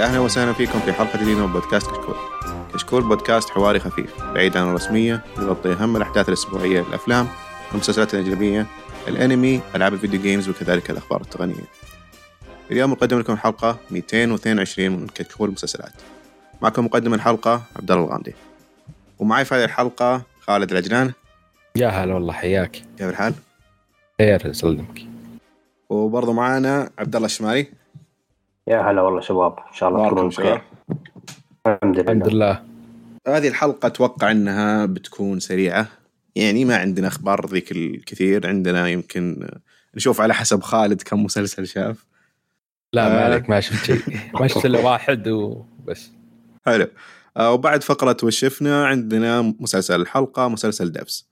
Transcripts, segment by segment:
يا أهلا وسهلا فيكم في حلقة جديدة من بودكاست كشكول. كشكول بودكاست حواري خفيف بعيد عن الرسمية يغطي أهم الأحداث الأسبوعية للأفلام والمسلسلات الاجنبيه الأنمي ألعاب الفيديو جيمز وكذلك الأخبار التقنية. اليوم نقدم لكم الحلقة 222 من كشكول مسلسلات. معكم مقدم الحلقة عبد الله الغامدي. ومعي في هذه الحلقة خالد العجلان يا هلا والله حياك كيف الحال؟ خير يسلمك وبرضه معانا عبد الله الشمالي يا هلا والله شباب إن شاء الله تكونوا بخير. الحمد لله. الحمد لله. هذه الحلقة أتوقع أنها بتكون سريعة. يعني ما عندنا أخبار ذيك الكثير. عندنا يمكن نشوف على حسب خالد كم مسلسل شاف. لا ما آه. عليك ما شفت شيء. ما شفت إلا واحد وبس حلو. آه وبعد فقرة وشفنا عندنا مسلسل الحلقة مسلسل دبس.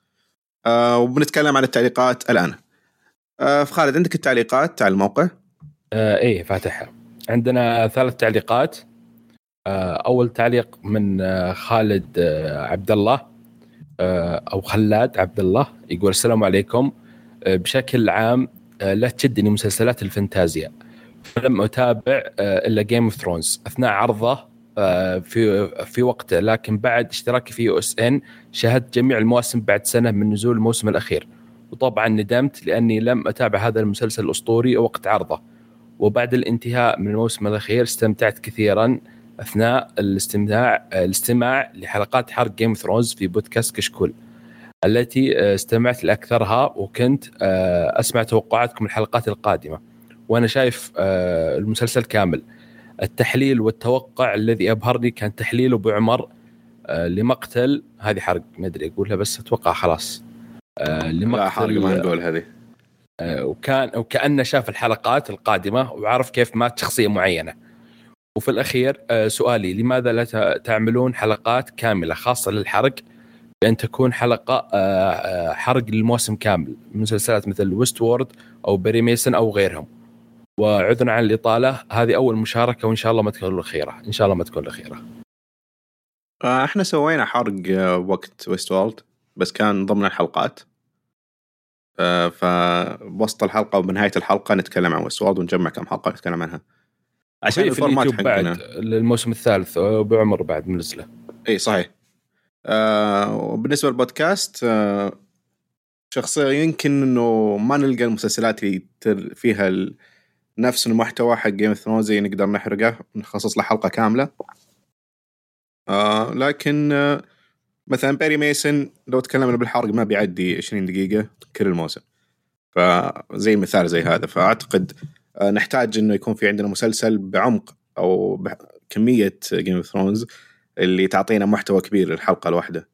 آه وبنتكلم عن التعليقات الآن. آه فخالد عندك التعليقات على الموقع؟ آه إيه فاتحها. عندنا ثلاث تعليقات. آه أول تعليق من آه خالد آه عبد الله أو خلاد عبد الله يقول السلام عليكم. بشكل عام لا تشدني مسلسلات الفانتازيا. فلم أتابع إلا Game of Thrones أثناء عرضه في في وقته لكن بعد اشتراكي في OSN شاهدت جميع المواسم بعد سنة من نزول الموسم الأخير. وطبعا ندمت لأني لم أتابع هذا المسلسل الأسطوري وقت عرضه. وبعد الانتهاء من الموسم الأخير استمتعت كثيرا أثناء الاستماع الاستماع لحلقات حرق جيم ثرونز في بودكاست كشكول التي آه، استمعت لأكثرها وكنت آه، أسمع توقعاتكم الحلقات القادمة وأنا شايف آه، المسلسل كامل. التحليل والتوقع الذي أبهرني كان تحليل أبو عمر لمقتل هذه حرق ما أدري أقولها بس أتوقع خلاص آه، لا حرق ما لمقتل نقول هذه. وكان وكأنه شاف الحلقات القادمة وعرف كيف مات شخصيه معينة. وفي الأخير آه، سؤالي لماذا لا تعملون حلقات كاملة خاصة للحرق بأن تكون حلقة آه، آه، حرق للموسم كامل مسلسلات مثل Westworld أو Perry Mason أو غيرهم. وعذرا عن الإطالة هذه أول مشاركة وإن شاء الله ما تكون الأخيرة، إن شاء الله ما تكون الأخيرة. آه إحنا سوينا حرق آه، وقت Westworld بس كان ضمن الحلقات آه فوسط الحلقة وبنهاية الحلقة نتكلم عن Westworld ونجمع كم حلقة نتكلم عنها. عشان في اليوتيوب بعد حقنا. للموسم الثالث آه، ابو عمر بعد منزله. إي صحيح. آه وبالنسبة للبودكاست آه شخصيا يمكن إنه ما نلقى المسلسلات اللي فيها نفس المحتوى حق Game of Thrones نقدر نحرقه نخصص له حلقة كاملة. آه لكن آه مثلا Perry Mason لو تكلمنا بالحرق ما بيعدي 20 دقيقة كل الموسم. فزي مثال زي هذا فأعتقد آه نحتاج إنه يكون في عندنا مسلسل بعمق أو بكمية Game of Thrones اللي تعطينا محتوى كبير الحلقة الواحدة.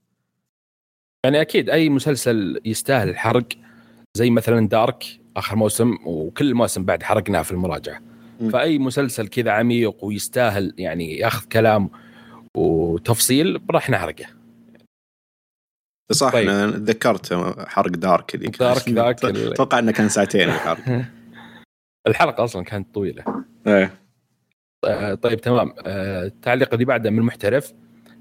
يعني أكيد أي مسلسل يستاهل الحرق زي مثلا Dark آخر موسم وكل الموسم بعد حرقناه في المراجعة. مم. فأي مسلسل كذا عميق ويستاهل يعني ياخذ كلام وتفصيل راح نحرقه. صح طيب. أنا تذكرت حرق Dark كان- Dark ذاك أتوقع إنه كان ساعتين الحرق. الحلقة أصلا كانت طويلة. إيه. آه، طيب تمام. آه، التعليق اللي بعده من محترف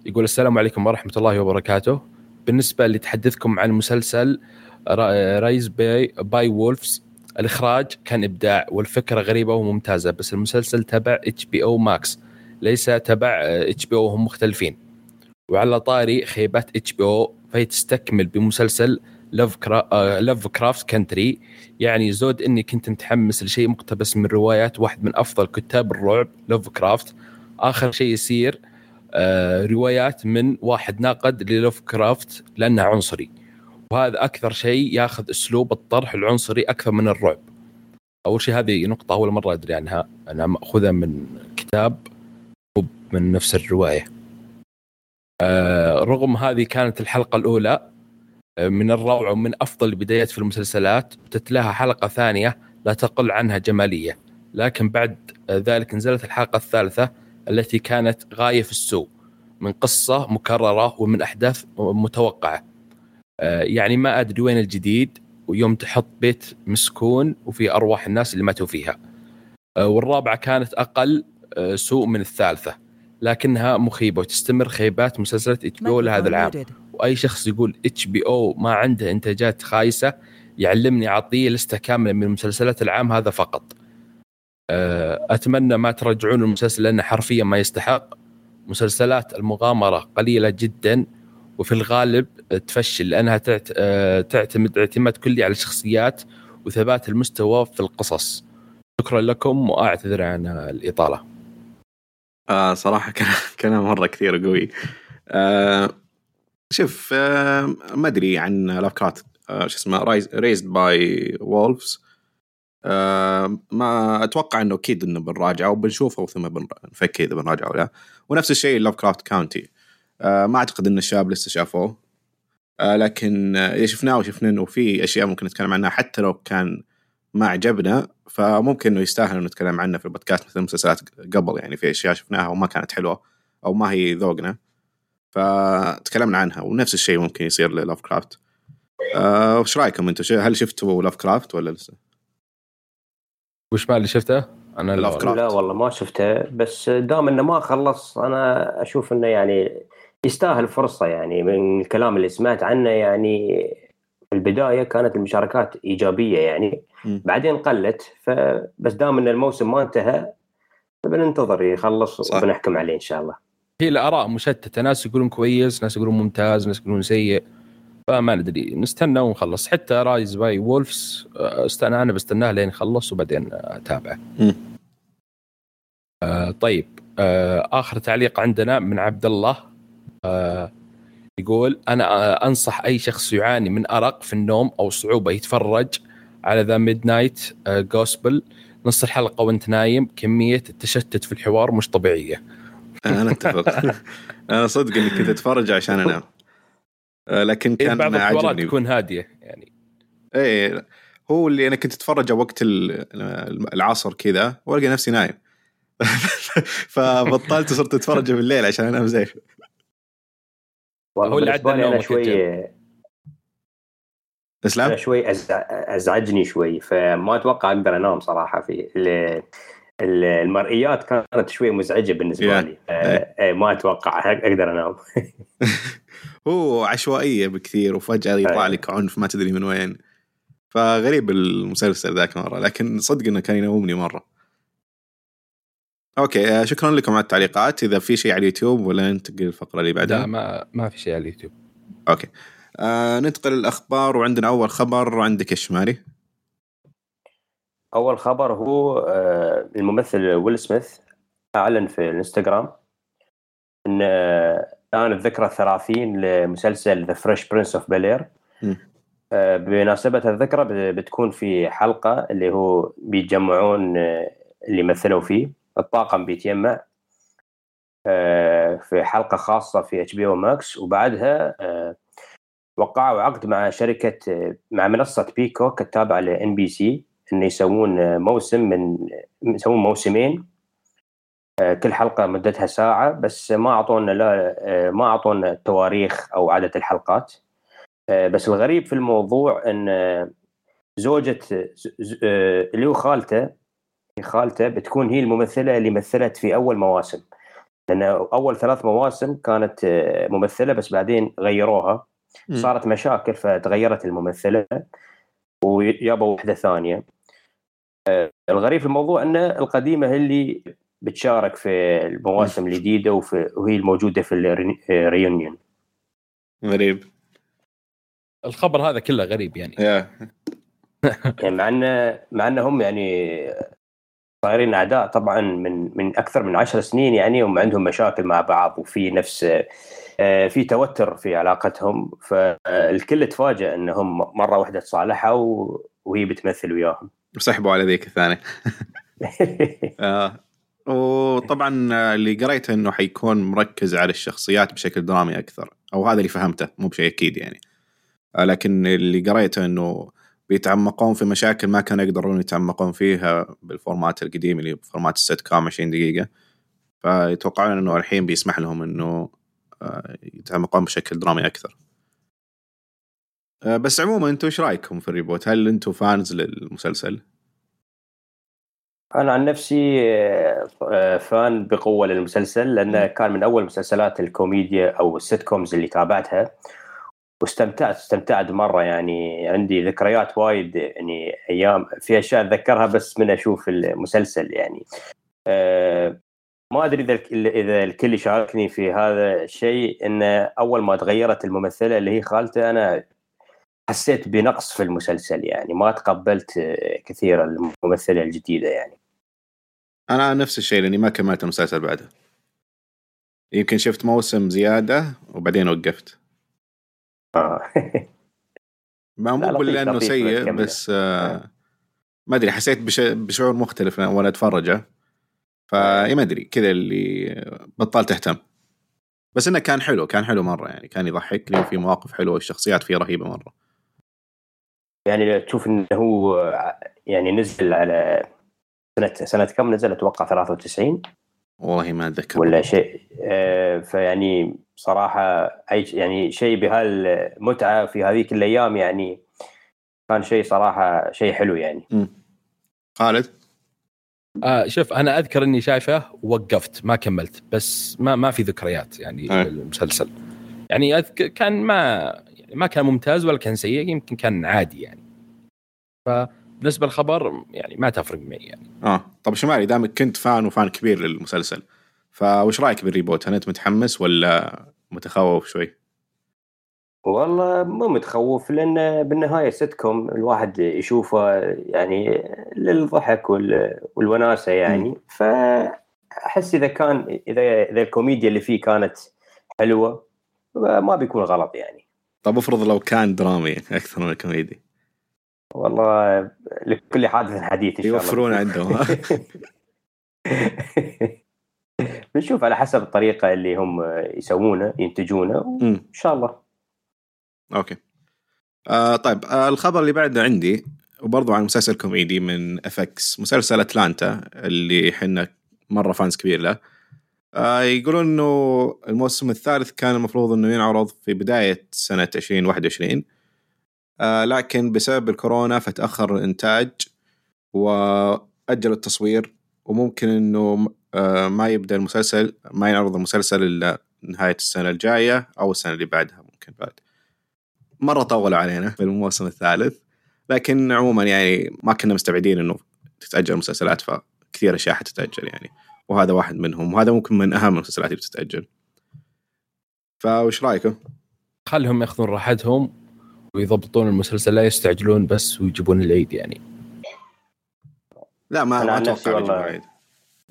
يقول السلام عليكم ورحمة الله وبركاته. بالنسبة لتحدثكم عن مسلسل Rai- Raised by, by Wolves الإخراج كان إبداع والفكرة غريبة وممتازة بس المسلسل تبع HBO Max ليس تبع HBO هم مختلفين. وعلى طاري خيبات HBO فهي تستكمل بمسلسل. Lovecraft Country يعني زود إني كنت متحمس لشيء مقتبس من روايات واحد من أفضل كتاب الرعب لوف كرافت آخر شيء يصير آه روايات من واحد ناقد للوف كرافت لأنه عنصري. وهذا أكثر شيء ياخذ أسلوب الطرح العنصري أكثر من الرعب. أول شيء هذه نقطة أول مرة أدري عنها. أنا ماخذها من كتاب من نفس الرواية. رغم هذه كانت الحلقة الأولى آه، من الروعة ومن أفضل البدايات في المسلسلات تتلاها حلقة ثانية لا تقل عنها جمالية. لكن بعد آه، ذلك نزلت الحلقة الثالثة التي كانت غاية في السوء من قصة مكررة ومن أحداث متوقعة. آه، يعني ما أدري وين الجديد ويوم تحط بيت مسكون وفي أرواح الناس اللي ماتوا فيها. آه، والرابعة كانت أقل آه، سوء من الثالثة. لكنها مخيبة وتستمر خيبات مسلسلات HBO لهذا العام. وأي شخص يقول HBO ما عنده إنتاجات خايسة يعلمني اعطيه لستة كاملة من مسلسلات العام هذا فقط. آه، أتمنى ما ترجعون المسلسل لأنه حرفيا ما يستحق. مسلسلات المغامرة قليلة جدا وفي الغالب تفشل لأنها آه، تعتمد اعتماد كلي على الشخصيات وثبات المستوى في القصص. شكرا لكم وأعتذر عن الإطالة. آه صراحة كلام كلام مرة كثير قوي. آه شوف آه ما أدري عن لاف كرافت آه شو اسمه Raised by Wolves آه ما أتوقع إنه أكيد إنه بنراجعه وبنشوفه ثم بنفكر إذا بنراجعه ولا ونفس الشيء Lovecraft Country آه ما أعتقد إن الشباب لسه شافوه. آه لكن آه إذا شفناه وشفنا إنه في أشياء ممكن نتكلم عنها حتى لو كان ما عجبنا فممكن إنه يستاهل إنه نتكلم عنه في البودكاست مثل المسلسلات قبل يعني في أشياء شفناها وما كانت حلوة أو ما هي ذوقنا فتكلمنا عنها ونفس الشيء ممكن يصير للاف كرافت آه وش رأيكم أنتم شو- هل شفتوا لاف كرافت ولا لسه؟ وش اللي شفته؟ أنا. والله. لا والله ما شفته بس دام إنه ما خلص أنا أشوف إنه يعني يستاهل فرصة يعني من الكلام اللي سمعت عنه يعني في البداية كانت المشاركات إيجابية يعني. مم. بعدين قلت فبس دام إن الموسم ما انتهى فبننتظر يخلص صح. وبنحكم عليه إن شاء الله. هي الآراء مشتتة. ناس يقولون كويس ناس يقولون ممتاز ناس يقولون سيء. فما ندري. نستنى ونخلص. حتى Raised by Wolves آه، استنى أنا بستناه لين يخلص وبعدين أتابعه. آه طيب. آه آخر تعليق عندنا من عبد الله. آه يقول أنا آه أنصح أي شخص يعاني من أرق في النوم أو صعوبة يتفرج على The Midnight Gospel نص الحلقة وأنت نايم كمية التشتت في الحوار مش طبيعية. أنا أتفق. أنا صدق اني كنت اتفرج عشان انام آه، لكن إيه، كان بعض الحوارات تكون هادية يعني. إيه هو اللي أنا كنت أتفرج وقت ال- العصر كذا وألقى نفسي نايم. فبطلت وصرت أتفرج بالليل عشان أنام زين. هو اللي لي أنا شوي إسلام؟ شوي أزع- أزعجني شوي فما أتوقع أقدر أنام صراحة في ال- ال- المرئيات كانت شوي مزعجة بالنسبة يا. لي آه، آه، ما أتوقع أقدر أنام. هو عشوائية بكثير وفجأة يطلع أي. لك عنف ما تدري من وين. فغريب المسلسل ذاك مرة لكن صدق إنه كان ينومني مرة. okay آه، شكرا لكم على التعليقات. إذا في شيء على اليوتيوب ولا ننتقل الفقرة اللي لا بعدها ما ما في شيء على اليوتيوب. okay. آه ننتقل الاخبار وعندنا أول خبر عندك إيش ماري أول خبر هو آه، الممثل ويل سميث اعلن في الإنستغرام إن آه، الان الذكرى الثلاثين لمسلسل The Fresh Prince of Bel-Air مم. بمناسبة الذكرى بتكون في حلقة اللي هو بيتجمعون آه، اللي مثلوا فيه. الطاقم بيتجمع آه، في حلقة خاصة في HBO Max. وبعدها آه، وقعوا عقد مع شركة آه، مع منصة Peacock التابعة ل NBC انه يسوون موسم من يسوون موسمين كل حلقة مدتها ساعة. بس ما أعطونا لا ما أعطونا تواريخ أو عدد الحلقات. بس الغريب في الموضوع آه، زوجة اللي هو خالته خالته بتكون هي الممثلة اللي مثلت في أول مواسم. لأن أول ثلاث مواسم كانت آه، ممثلة بس بعدين غيروها. صارت مشاكل فتغيرت الممثلة ويابوا واحدة ثانية. آه، الغريب في الموضوع أن القديمة هي اللي بتشارك في المواسم الجديدة وفي وهي الموجودة في الريونيون غريب. الخبر هذا كله غريب يعني. يا. يعني مع ان مع إنهم يعني صايرين أعداء طبعا من من أكثر من عشر سنين يعني هم عندهم مشاكل مع بعض وفي نفس آه، في توتر في علاقتهم. فالكل تفاجأ إنهم مرة واحدة تصالحوا وهي بتمثل وياهم. وسحبوا على ذيك الثانية. آه. وطبعا اللي قريته إنه حيكون مركز على الشخصيات بشكل درامي أكثر أو هذا اللي فهمته مو بشيء أكيد يعني. آه، لكن اللي قريته إنه بيتعمقون في مشاكل ما كانوا يقدرون يتعمقون فيها بال format القديم اللي ب format ال sitcom 20 دقيقة فيتوقعون إنه الحين بيسمح لهم إنه آه، يتعمقون بشكل درامي أكثر آه، بس عموما أنتم إيش رأيكم في ال reboot؟ هل أنتم fans للمسلسل؟ أنا عن نفسي آه، fan بقوة للمسلسل لأنه كان من أول مسلسلات الكوميديا أو ال sitcoms اللي تابعتها واستمتعت استمتعت مرة يعني. عندي ذكريات وايد يعني أيام في أشياء أتذكرها بس من أشوف المسلسل يعني. أه ما أدري إذا إذا الكل يشاركني في هذا الشيء إن أول ما تغيرت الممثلة اللي هي خالته أنا حسيت بنقص في المسلسل يعني. ما تقبلت كثير الممثلة الجديدة يعني. أنا نفس الشيء لأني ما كملت المسلسل بعده يمكن شفت موسم زيادة وبعدين وقفت. آه. ما مو لأنه سيء بس آه ما أدري حسيت بش... بشعور مختلف وأنا أتفرجه. فما أدري كذا اللي بطلت أهتم. بس إنه كان حلو كان حلو مرة يعني كان يضحكني وفي مواقف حلوة والشخصيات فيه رهيبة مرة. يعني تشوف إنه هو يعني نزل على سنة سنة كم نزل؟ أتوقع 93 والله ما أتذكر. ولا شيء. آه، فيعني صراحة أي يعني شيء بهالمتعة في هذيك الأيام يعني كان شيء صراحة شيء حلو يعني. م. خالد؟ آه شوف أنا أذكر إني شايفه وقفت ما كملت بس ما ما في ذكريات يعني أه. المسلسل. يعني أذكر كان ما يعني ما كان ممتاز ولا كان سيء يمكن كان عادي يعني. فبالنسبه للخبر يعني ما تفرق معي يعني. آه. طب شمالي دامك كنت fan و fan كبير للمسلسل فوش رأيك بال reboot؟ هل أنت متحمس ولا متخوف شوي؟ والله مو متخوف لأن بالنهاية سيت كوم الواحد يشوفه يعني للضحك والوناسة يعني. فأحس إذا كان إذا إذا الكوميديا اللي فيه كانت حلوة ما بيكون غلط يعني. طب افرض لو كان درامي أكثر من الكوميدي. والله لكل حادث حديث إن شاء الله. يوفرون عندهم. بنشوف على حسب الطريقة اللي هم يسوونه ينتجونه ان شاء الله. okay. آه طيب آه الخبر اللي بعده عندي وبرضه عن مسلسل كوميدي من FX مسلسل أتلانتا اللي حنا مرة fans كبير له. آه يقولون إنه الموسم الثالث كان المفروض إنه ينعرض في بداية سنة 2021 آه لكن بسبب الكورونا فتأخر الإنتاج وأجل التصوير وممكن إنه آه ما يبدأ المسلسل ما ينعرض المسلسل إلا نهاية السنة الجاية أو السنة اللي بعدها ممكن بعد. مرة طولوا علينا في الموسم الثالث لكن عموما يعني ما كنا مستبعدين إنه تتاجل مسلسلات فكثير أشياء حتتاجل يعني وهذا واحد منهم وهذا ممكن من أهم المسلسلات اللي بتتاجل فوش رأيكم؟ خلهم يأخذون راحتهم. ويضبطون المسلسل لا يستعجلون بس ويجيبون العيد يعني. لا ما ما أتوقع والله...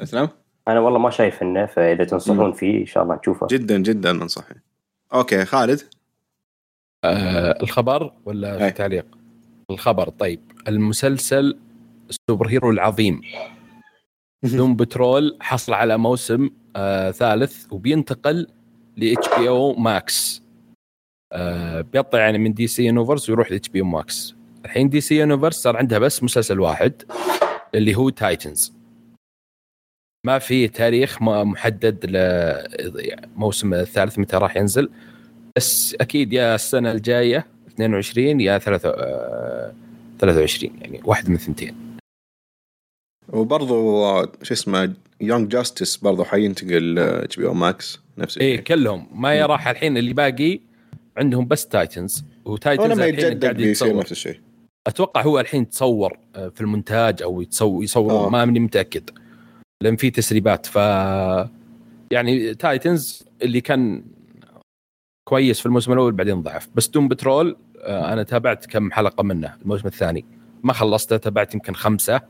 اسلام أنا والله ما شايف إنه فإذا تنصحون فيه إن شاء الله نشوفه. جدا جدا ننصح okay خالد؟ آه الخبر ولا في تعليق؟ الخبر طيب. المسلسل ال superhero العظيم. Doom Patrol حصل على موسم آه ثالث وبينتقل ل HBO Max آه بيطلع يعني من DC Universe ويروح ل HBO Max الحين DC Universe صار عندها بس مسلسل واحد اللي هو Titans ما في تاريخ محدد للموسم الثالث متى راح ينزل. بس أكيد يا السنة الجاية 22 يا 23 يعني واحد من الثنتين وبرضه شو اسمه Young Justice برضه حينتقل HBO Max نفس الشيء. اي كلهم. ما راح الحين اللي باقي عندهم بس Titans و Titans الحين قاعد يتصور نفس الشيء. أتوقع هو الحين تصور آه، في المونتاج أو يتصور يصور ما ماني متأكد لأن في تسريبات. ف يعني Titans اللي كان كويس في الموسم الأول بعدين ضعف. بس Doom Patrol آه، أنا تابعت كم حلقة منه الموسم الثاني. ما خلصته تابعت يمكن خمسة.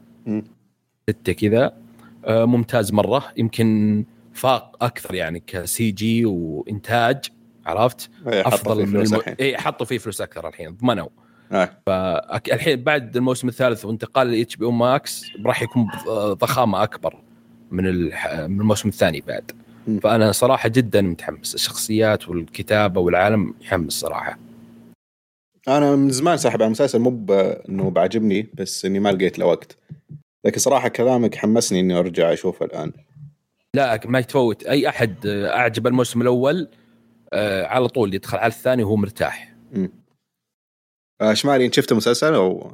ستة كذا. آه، ممتاز مرة. يمكن فاق أكثر يعني ك CG وإنتاج. عرفت؟ إيه، أفضل من الم... اي حطوا فيه فلوس أكثر الحين ضمنوا آه. فالحين بعد الموسم الثالث وانتقال ل HBO Max راح يكون ضخامة أكبر من من الموسم الثاني بعد. فأنا صراحة جدا متحمس. الشخصيات والكتابة والعالم يحمس صراحة. أنا من زمان ساحب على المسلسل مو إنه بعجبني بس إني ما لقيت له وقت. لكن صراحة كلامك حمسني إني أرجع أشوفه الآن. لا ما يتفوت. أي أحد اعجب الموسم الأول آه على طول يدخل على الثاني وهو مرتاح. امم آه شمالي إنت شفت المسلسل أو؟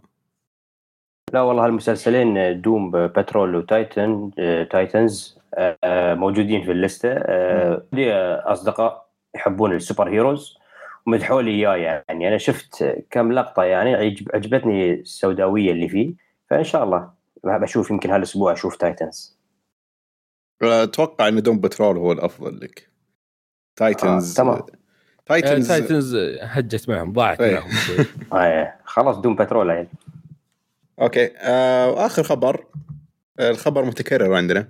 لا والله المسلسلين Doom Patrol و Titan آه Titans آه موجودين في الليسته آه لي أصدقاء يحبون ال superheroes مدحوا لي إياه يعني. أنا شفت كم لقطة يعني عجب عجبتني السوداوية اللي فيه. فإن شاء الله بشوف يمكن هالأسبوع أشوف Titans أتوقع إن Doom Patrol هو الأفضل لك. Titans. آه، تمام. Titans. Titans هجت معهم ضاعت إيه. معهم. آه خلاص Doom Patrol يعني okay. آه اخر خبر الخبر متكرر عندنا.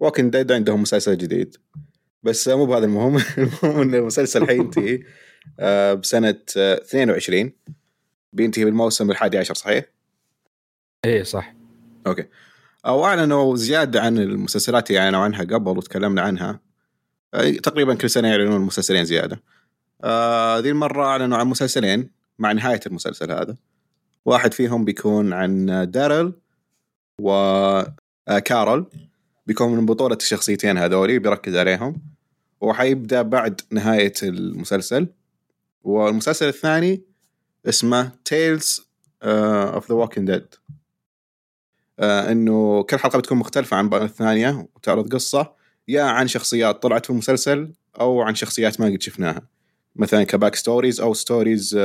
Walking Dead عندهم مسلسل جديد. بس مو بهذا المهم. المهم إن المسلسل حينتهي آه بسنة آه 22 بينتهي بالموسم الحادي عشر صحيح؟ إيه صح. أوكي. أو اعلنوا زيادة عن المسلسلات اللي أعلنوا عنها قبل وتكلمنا عنها. آه، تقريبا كل سنة يعلنون مسلسلين زيادة. آه ذي المرة أعلنوا عن مسلسلين مع نهاية المسلسل هذا. واحد فيهم بيكون عن دارل وكارول بيكون من بطولة الشخصيتين هذولي بيركز عليهم. وحيبدأ بعد نهاية المسلسل. والمسلسل الثاني اسمه Tales of the Walking Dead إنه كل حلقة بتكون مختلفة عن الثانية وتعرض قصة. يا عن شخصيات طلعت في المسلسل أو عن شخصيات ما قد شفناها. مثلا ك back stories أو stories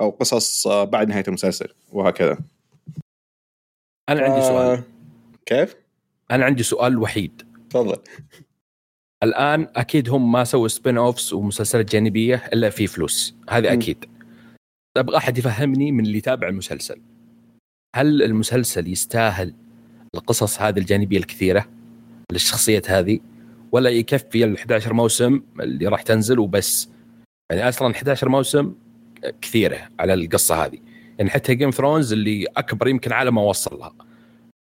أو قصص آه، بعد نهاية المسلسل وهكذا. أنا عندي سؤال. آه، كيف؟ أنا عندي سؤال وحيد. تفضل. الآن أكيد هم ما سووا سبين اوفس ومسلسلات جانبية إلا في فلوس. هذا. أكيد. أبغى أحد يفهمني من اللي يتابع المسلسل؟ هل المسلسل يستاهل القصص هذه الجانبية الكثيرة؟ للشخصيات هذه ولا يكفي ال 11 موسم اللي راح تنزل وبس. يعني أصلا 11 موسم كثيرة على القصة هذه. يعني حتى جيم ثرونز اللي أكبر يمكن عالم ما وصل لها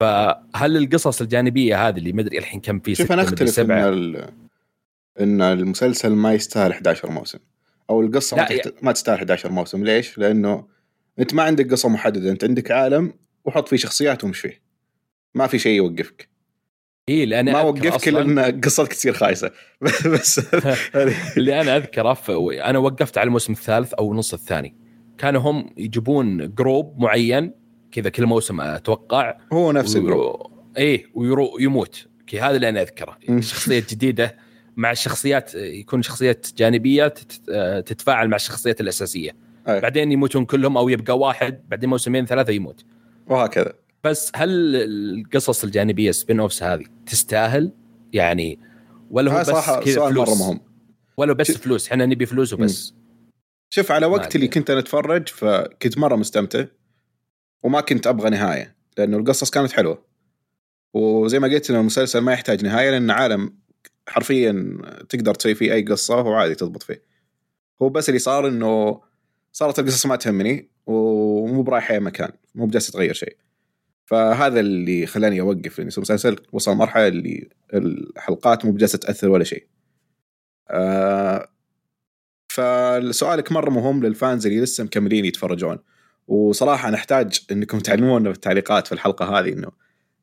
فهل القصص الجانبية هذه اللي مدري الحين كم في شوف أنا أختلف إن إن المسلسل ما يستاهل 11 موسم. أو القصة ما, تحت... ما تستاهل 11 موسم. ليش؟ لأنه أنت ما عندك قصة محددة. أنت عندك عالم وحط فيه شخصيات ومش فيه. ما في شيء يوقفك. اي لأن ما وقفك لأن قصتك تصير خايسة. بس اللي أنا أذكره أنا وقفت على الموسم الثالث أو النص الثاني. كانوا هم يجيبون group معين كذا كل موسم أتوقع. هو نفس ال group إيه ويروح يموت. أوكي هذا اللي أنا أذكره. شخصية جديدة مع الشخصيات يكون شخصيات جانبية تت- تتفاعل مع الشخصيات الأساسية. أي. بعدين يموتون كلهم أو يبقى واحد بعدين موسمين ثلاثة يموت. وهكذا. بس هل القصص الجانبية spin-offs هذه تستاهل؟ يعني ولا هو هذا بس كذا فلوس مرة مهم. ولا بس شوف- فلوس إحنا نبي فلوس وبس. شوف على وقت. اللي كنت أنا أتفرج فكنت مرة مستمتع وما كنت أبغى نهاية لأنه القصص كانت حلوة. وزي ما قلت انه المسلسل ما يحتاج نهاية لأن عالم حرفيا تقدر تسوي فيه أي قصة وعادي تضبط فيه. هو بس اللي صار إنه صارت القصص ما تهمني ومو برايح أي مكان مو بجالس تغير شيء. فهذا اللي خلاني أوقف لأن المسلسل وصل مرحلة اللي الحلقات مو بجالسة تأثر ولا شيء. آه فسؤالك مرة مهم للفانز اللي لسه مكملين يتفرجون. وصراحة نحتاج إنكم تعلمونا في التعليقات في الحلقة هذه إنه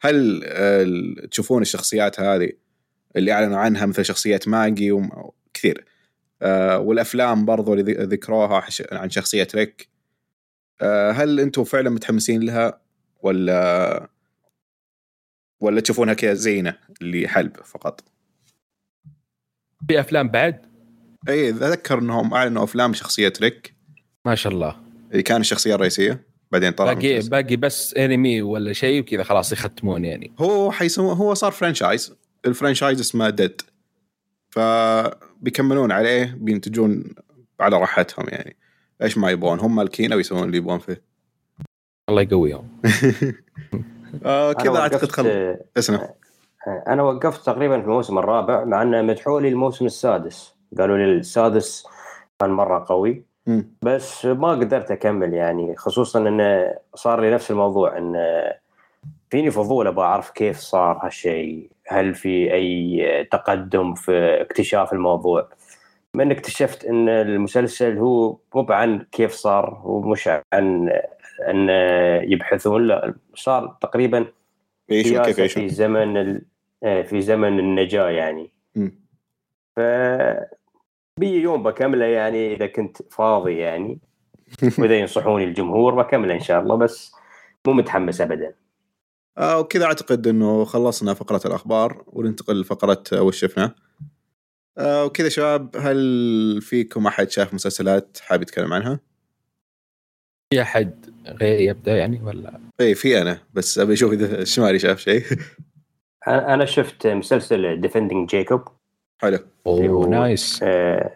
هل آه، تشوفون الشخصيات هذه اللي أعلنوا عنها مثل شخصية ماجي وكثير آه والأفلام برضو اللي ذكروها عن شخصية ريك. آه هل أنتم فعلا متحمسين لها؟ ولا ولا تشوفونها كذا زينه اللي حلب فقط؟ في أفلام بعد؟ اي أتذكر إنهم أعلنوا أفلام شخصية ريك. ما شاء الله. اللي كان الشخصية الرئيسية بعدين طلع باقي. باقي بس أنمي ولا شيء وكذا خلاص يختمون يعني. هو حيسوي هو صار franchise ال franchise اسمه Dead فبيكملون عليه بينتجون على راحتهم يعني. إيش ما يبغون هم مالكين أو يسوون اللي يبغون فيه. الله يقويهم. آه كذا اعتقد وقفت- خل اسمع. أنا وقفت تقريبا في الموسم الرابع مع أنه مدحوا لي الموسم السادس. قالوا لي السادس كان مرة قوي. بس ما قدرت أكمل يعني خصوصا إنه صار لي نفس الموضوع انه فيني فضول أبغى أعرف كيف صار هالشيء. هل في أي تقدم في اكتشاف الموضوع؟ من اكتشفت إن المسلسل هو مو عن كيف صار هو مش عن أن يبحثون لا صار تقريبا يعيشون كيف سياسة يعيشون في زمن ال... آه، في زمن النجاة يعني. ف بي يوم بكمله يعني إذا كنت فاضي يعني وإذا ينصحوني الجمهور بكمله إن شاء الله بس مو متحمس ابدا آه وكذا أعتقد إنه خلصنا فقرة الأخبار وننتقل لفقرة وش شفنا آه وكذا شباب هل فيكم أحد شاف مسلسلات حاب يتكلم عنها؟ في أحد غير يبدأ يعني ولا؟ اي في أنا بس أبي أشوف إذا الشمالي شاف شيء. أنا أنا شفت مسلسل Defending Jacob حلو. أوه nice. آه،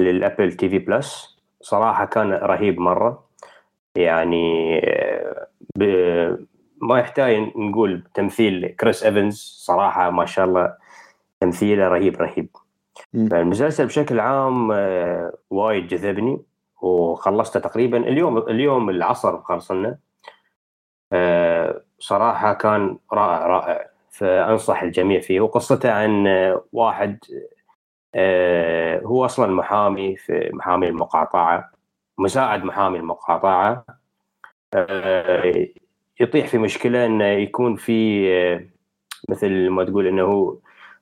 لل Apple TV Plus. صراحة كان رهيب مرة. يعني آه، ب- ما يحتاج نقول تمثيل كريس إيفنز. صراحة ما شاء الله تمثيله رهيب رهيب. مم. فالمسلسل بشكل عام آه، وايد جذبني. وخلصته تقريبا اليوم اليوم العصر خلصنا. آه، صراحة كان رائع رائع. فأنصح الجميع فيه. وقصته عن واحد آه، هو أصلا محامي في محامي المقاطعة مساعد محامي المقاطعة. آه، يطيح في مشكلة إنه يكون في آه، مثل ما تقول إنه هو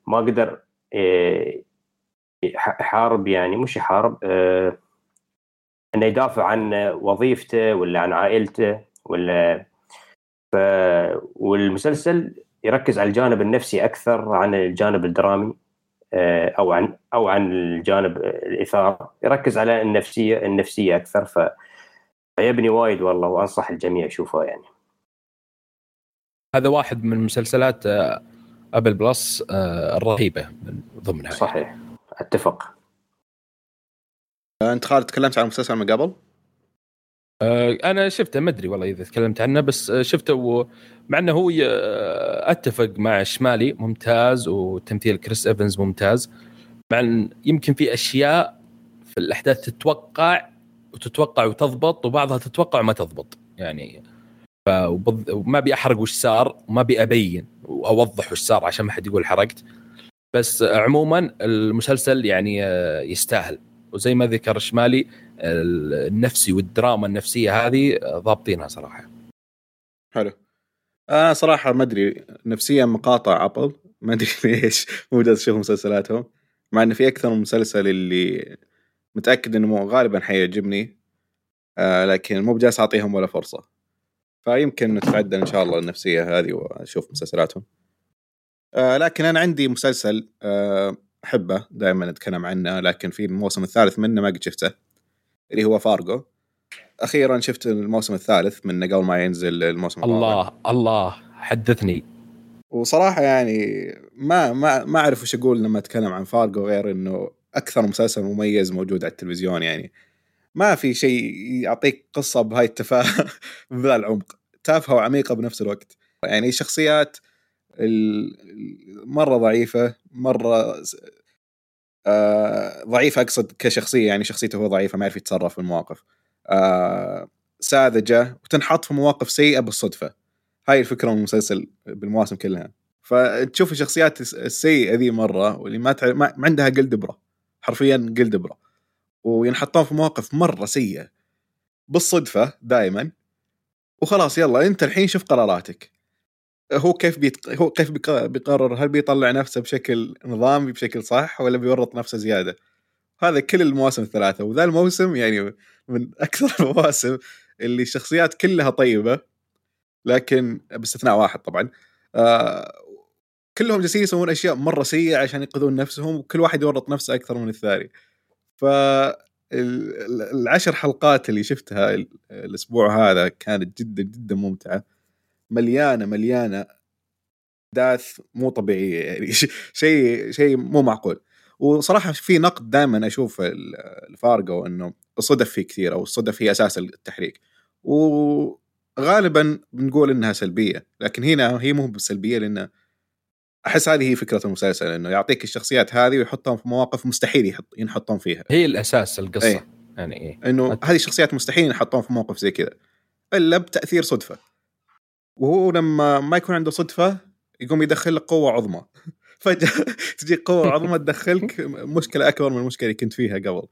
ما قدر آه، يح- يحارب يعني مش يحارب آه، إنه يدافع عن وظيفته ولا عن عائلته ولا ف والمسلسل يركز على الجانب النفسي أكثر عن الجانب الدرامي آه، أو عن أو عن الجانب الإثارة. يركز على النفسيه النفسية أكثر ف فيبني وايد والله وأنصح الجميع يشوفه يعني. هذا واحد من مسلسلات آه، Apple Plus آه، الرهيبه من ضمنها صحيح. أتفق. آه، انت خالد تكلمت عن مسلسل من قبل؟ آه، أنا شفته ما أدري والله إذا تكلمت عنه بس آه، شفته. مع إنه هو آه، أتفق مع شمالي ممتاز وتمثيل كريس إيفنز ممتاز مع إن يمكن في أشياء في الأحداث تتوقع وتتوقع وتضبط وبعضها تتوقع وما تضبط يعني وما أبي أحرق وش صار وما أبي أبين وأوضح وش صار عشان ما حد يقول حرقت بس آه، عموما المسلسل يعني آه، يستاهل وزي ما ذكر شمالي النفسي والدراما النفسية هذه ضابطينها صراحة. حلو. أنا صراحة ما أدري نفسيا مقاطع أبل ما أدري ليش مو جالس أشوف مسلسلاتهم مع انه في أكثر من مسلسل اللي متأكد إنه غالبا حيعجبني آه لكن مو بجالس أعطيهم ولا فرصة. فيمكن نتعدل إن شاء الله النفسية هذه وأشوف مسلسلاتهم. آه لكن أنا عندي مسلسل آه أحبه دائما أتكلم عنه لكن في الموسم الثالث منه ما قد شفته اللي هو فارجو. أخيرا شفت الموسم الثالث منه قبل ما ينزل الموسم الرابع. الله الله حدثني. وصراحة يعني ما ما ما أعرف وش أقول لما أتكلم عن فارجو غير إنه أكثر مسلسل مميز موجود على التلفزيون يعني. ما في شيء يعطيك قصة بهاي التفاهة بذا العمق. تافهة وعميقة بنفس الوقت. يعني شخصيات مرة ضعيفة مرة آه ضعيفه أقصد كشخصية يعني شخصيته هو ضعيفه ما يعرف يتصرف في المواقف. آه ساذجة وتنحط في مواقف سيئة بالصدفة. هاي الفكرة من المسلسل بالمواسم كلها. فتشوف الشخصيات الس- السيئة ذي مرة واللي ما, ما ما عندها قل دبره حرفيا قل دبره وينحطون في مواقف مرة سيئة بالصدفة دائما وخلاص يلا أنت الحين شوف قراراتك. هو كيف بيت... هو كيف بيق- بيقرر هل بيطلع نفسه بشكل نظامي بشكل صح ولا بيورط نفسه زيادة. هذا كل المواسم الثلاثة وذا الموسم يعني من أكثر المواسم اللي الشخصيات كلها طيبة لكن باستثناء واحد طبعا. آه كلهم جالسين يسوون أشياء مرة سيئة عشان ينقذون نفسهم وكل واحد يورط نفسه أكثر من الثاني. ف ال- ال- العشر حلقات اللي شفتها ال- الأسبوع هذا كانت جدا جدا ممتعة. مليانة مليانة أحداث مو طبيعية يعني. شيء شيء مو معقول. وصراحة في نقد دائما أشوف ال- الفارجو انه الصدف فيه كثير أو الصدف هي أساس التحريك. وغالبا بنقول إنها سلبية لكن هنا هي مو بسلبية لأن أحس هذه هي فكرة المسلسل إنه يعطيك الشخصيات هذه ويحطهم في مواقف مستحيل يحط ينحطون فيها. هي الأساس القصة. إيه. يعني إيه. إنه هذه الشخصيات مستحيل ينحطون في موقف زي كذا إلا بتأثير صدفة. وهو لما ما يكون عنده صدفة يقوم يدخل لك قوة عظمى. فجأة تجي قوة عظمى تدخلك مشكلة أكبر من المشكلة اللي كنت فيها قبل.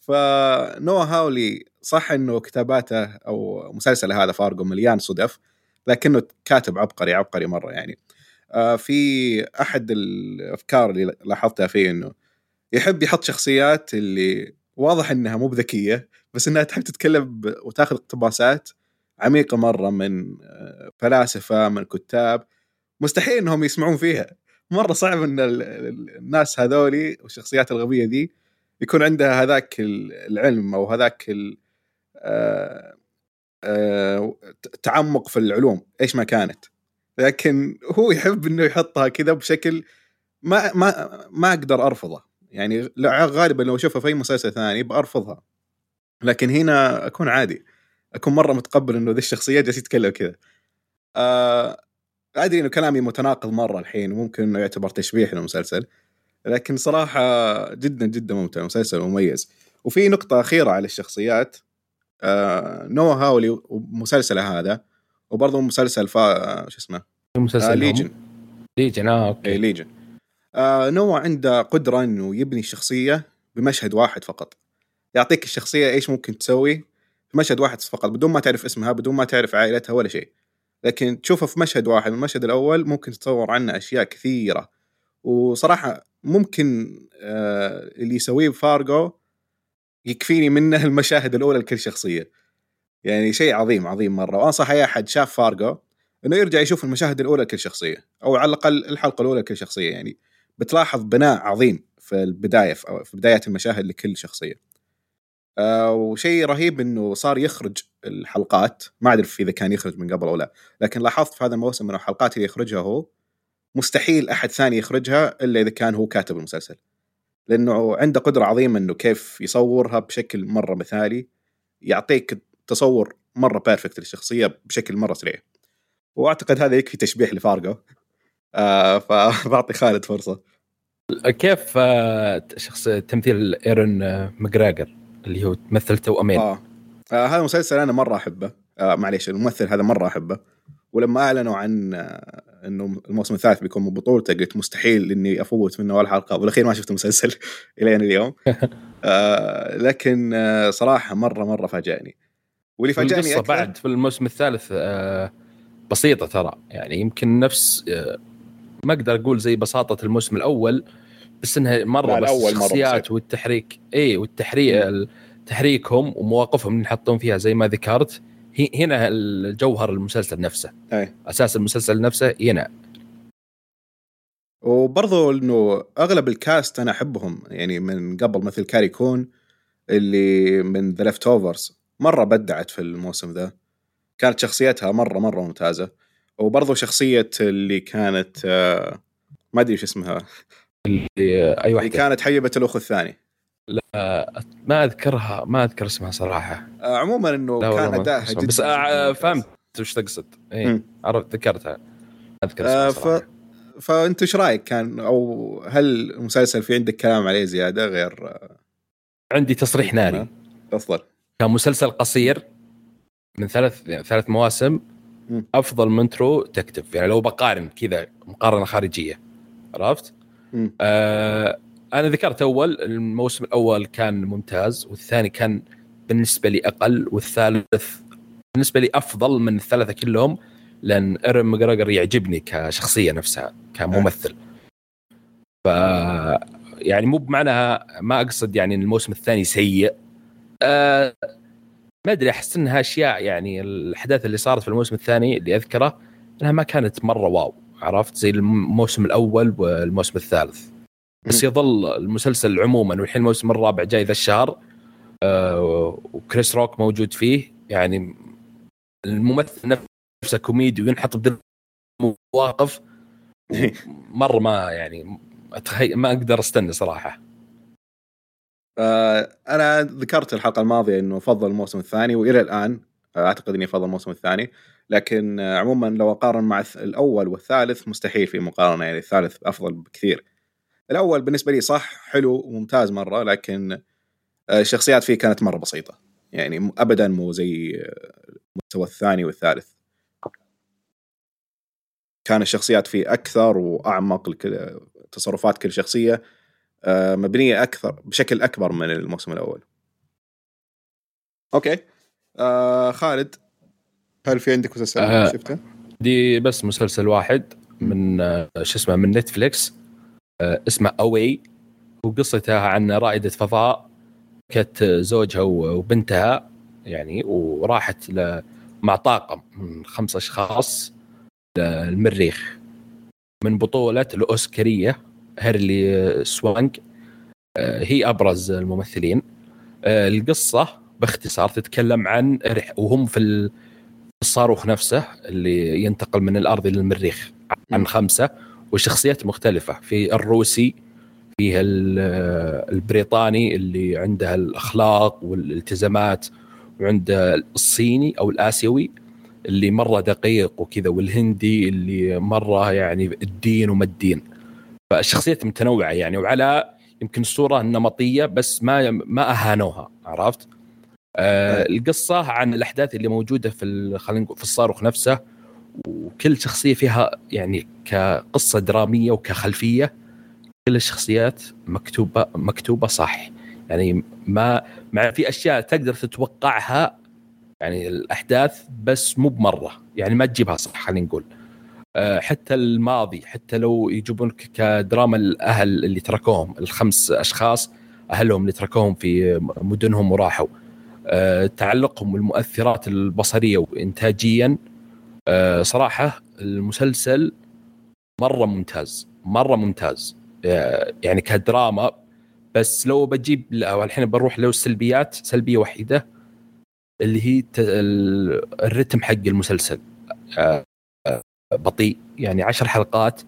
فنوا هاولي صح إنه كتاباته أو مسلسله هذا فارجو مليان صدف لكنه كاتب عبقري عبقري مرة يعني. آه، في أحد الأفكار اللي لاحظتها فيه إنه يحب يحط شخصيات اللي واضح إنها مو بذكية بس إنها تحب تتكلم وتاخذ اقتباسات عميقة مرة من آه، فلاسفة من كتاب مستحيل إنهم يسمعون فيها. مرة صعب إن ال- ال- الناس هذولي والشخصيات الغبية ذي يكون عندها هذاك العلم أو هذاك ال- آه، آه، في العلوم إيش ما كانت. لكن هو يحب إنه يحطها كذا بشكل ما ما ما أقدر أرفضه. يعني غالبا لو اشوفها في أي مسلسل ثاني بأرفضها. لكن هنا أكون عادي. أكون مرة متقبل إنه ذي الشخصيه جالس يتكلم كذا. آه أدري إنه كلامي متناقض مرة الحين وممكن إنه يعتبر تقبيح للمسلسل لكن صراحة جدا جدا ممتع مسلسل مميز. وفي نقطة أخيرة على الشخصيات آه نوا هاولي ومسلسله هذا وبرضه مسلسل فا شو اسمه؟ المسلسل آه؟ ليجن. ليجن آه أوكي. ليجن. آه نوا عنده قدرة إنه يبني الشخصيه بمشهد واحد فقط. يعطيك الشخصية إيش ممكن تسوي في مشهد واحد فقط بدون ما تعرف اسمها بدون ما تعرف عائلتها ولا شيء. لكن تشوفه في مشهد واحد المشهد الأول ممكن تتصور عنه أشياء كثيرة. وصراحة ممكن آه اللي يسويه بفارجو يكفيني منه المشاهد الأولى لكل شخصية. يعني شيء عظيم عظيم مرة. وأنصح أي أحد شاف فارجو إنه يرجع يشوف المشاهد الأولى لكل شخصية. أو على الأقل الحلقة الأولى لكل شخصية. يعني بتلاحظ بناء عظيم في البداية في بدايات المشاهد لكل شخصية. آه وشيء رهيب إنه صار يخرج الحلقات. ما اعرف إذا كان يخرج من قبل أو لا. لكن لاحظت في هذا الموسم إنه الحلقات اللي يخرجها هو مستحيل أحد ثاني يخرجها إلا إذا كان هو كاتب المسلسل. لأنه عنده قدرة عظيمة إنه كيف يصورها بشكل مرة مثالي يعطيك تصور مرة بيرفكت للشخصية بشكل مرة سريع. وأعتقد هذا يكفي تشبيح لفارجو آه فبعطي خالد فرصة. كيف آه، شخص تمثيل إيرون ماجراجر؟ اللي هو تمثل توأمين آه. آه هذا المسلسل أنا مرة أحبه. آه معليش الممثل هذا مرة أحبه. ولما أعلنوا عن آه إنه الموسم الثالث بيكون من بطولته قلت مستحيل إني أفوت منه ولا حلقة. والاخير ما شفت المسلسل إلين اليوم. آه لكن آه صراحة مرة مرة فاجأني. واللي فاجأني أكثر بعد في الموسم الثالث آه، بسيطة ترى. يعني يمكن نفس آه، ما أقدر أقول زي بساطة الموسم الأول بس إنها مرة بس الشخصيات. والتحريك. إي والتحريك تحريكهم ومواقفهم اللي يحطون فيها زي ما ذكرت. هي- هنا الجوهر المسلسل نفسه. أي. أساس المسلسل نفسه هنا. وبرضو إنه أغلب الكاست أنا أحبهم. يعني من قبل مثل كاري كون اللي من The Leftovers مرة بدعت في الموسم ذا. كانت شخصيتها مره مرة ممتازة. وبرضو شخصية اللي كانت آه، ما أدري إيش اسمها. اللي آه، أي اللي واحدة كانت حبيبه الاخ الثاني ما أذكرها ما أذكر اسمها صراحة آه، عموما إنه لا كان أذكر جدا. بس آه، ممتاز. فهمت وش تقصد اي. عرفت ذكرتها ما أذكر آه، اسمها ف... صراحة فأنت إيش رأيك كان أو هل المسلسل في عندك كلام عليه زيادة غير آه، عندي تصريح ناري تفضل كان مسلسل قصير من ثلاث يعني ثلاث مواسم. أفضل من ترو تكتب يعني لو بقارن كذا مقارنة خارجية عرفت؟ آه أنا ذكرت أول الموسم الأول كان ممتاز والثاني كان بالنسبة لي أقل والثالث بالنسبة لي أفضل من الثلاثة كلهم لأن ايرون ماجراجر يعجبني كشخصية نفسها كممثل. ف يعني مو بمعناها ما أقصد يعني إن الموسم الثاني سيء. آه ما أدري أحس إنها أشياء يعني الأحداث اللي صارت في الموسم الثاني اللي أذكره إنها ما كانت مرة wow. عرفت؟ زي الموسم الأول والموسم الثالث. بس يظل المسلسل عموما والحين الموسم الرابع جاي ذا الشهر آه وكريس روك موجود فيه. يعني الممثل نفسه كوميدي وينحط بدل مواقف. مرة ما يعني أتخيل ما أقدر أستنى صراحة. آه، أنا ذكرت الحلقة الماضية إنه افضل الموسم الثاني وإلى الآن أعتقد إني افضل الموسم الثاني. لكن عموما لو أقارن مع الأول والثالث مستحيل في مقارنة يعني الثالث أفضل بكثير. الأول بالنسبة لي صح حلو وممتاز مرة لكن آه، الشخصيات فيه كانت مرة بسيطة. يعني ابدا مو زي آه، المستوى الثاني والثالث. كان الشخصيات فيه أكثر وأعمق تصرفات كل شخصية آه، مبنية أكثر بشكل أكبر من الموسم الأول. Okay. آه خالد. هل في عندك مسلسل آه. شفته؟ دي بس مسلسل واحد من آه، شو اسمه من Netflix آه، اسمه Away وقصتها عن رائدة فضاء كانت زوجها وبنتها يعني وراحت ل- مع طاقم من خمس أشخاص للمريخ من بطولة الأوسكارية هيرلي سوانج آه، هي أبرز الممثلين القصة باختصار تتكلم عن وهم في الصاروخ نفسه اللي ينتقل من الأرض إلى المريخ عن خمسة وشخصيات مختلفة. في الروسي فيها البريطاني اللي عنده الأخلاق والالتزامات وعنده الصيني أو الآسيوي اللي مرة دقيق وكذا والهندي اللي مرة يعني الدين وما الدين. فالشخصيات متنوعة يعني وعلى يمكن الصورة النمطية بس ما ما أهانوها عرفت؟ آه القصة عن الأحداث اللي موجودة في خلينا نقول في الصاروخ نفسه وكل شخصية فيها يعني كقصة درامية وكخلفية كل الشخصيات مكتوبه مكتوبة صح. يعني ما مع في أشياء تقدر تتوقعها يعني الأحداث بس مو بمرة يعني ما تجيبها صح خلينا نقول. آه، حتى الماضي حتى لو يجيبونك كدراما الأهل اللي تركوهم الخمس أشخاص أهلهم اللي تركوهم في مدنهم وراحوا. تعلقهم والمؤثرات البصرية وانتاجيا. آه، صراحة المسلسل مرة ممتاز مرة ممتاز. يعني كدراما بس لو بجيب الحين بروح لو السلبيات سلبية وحيدة اللي هي الرتم حق المسلسل. بطيء يعني عشر حلقات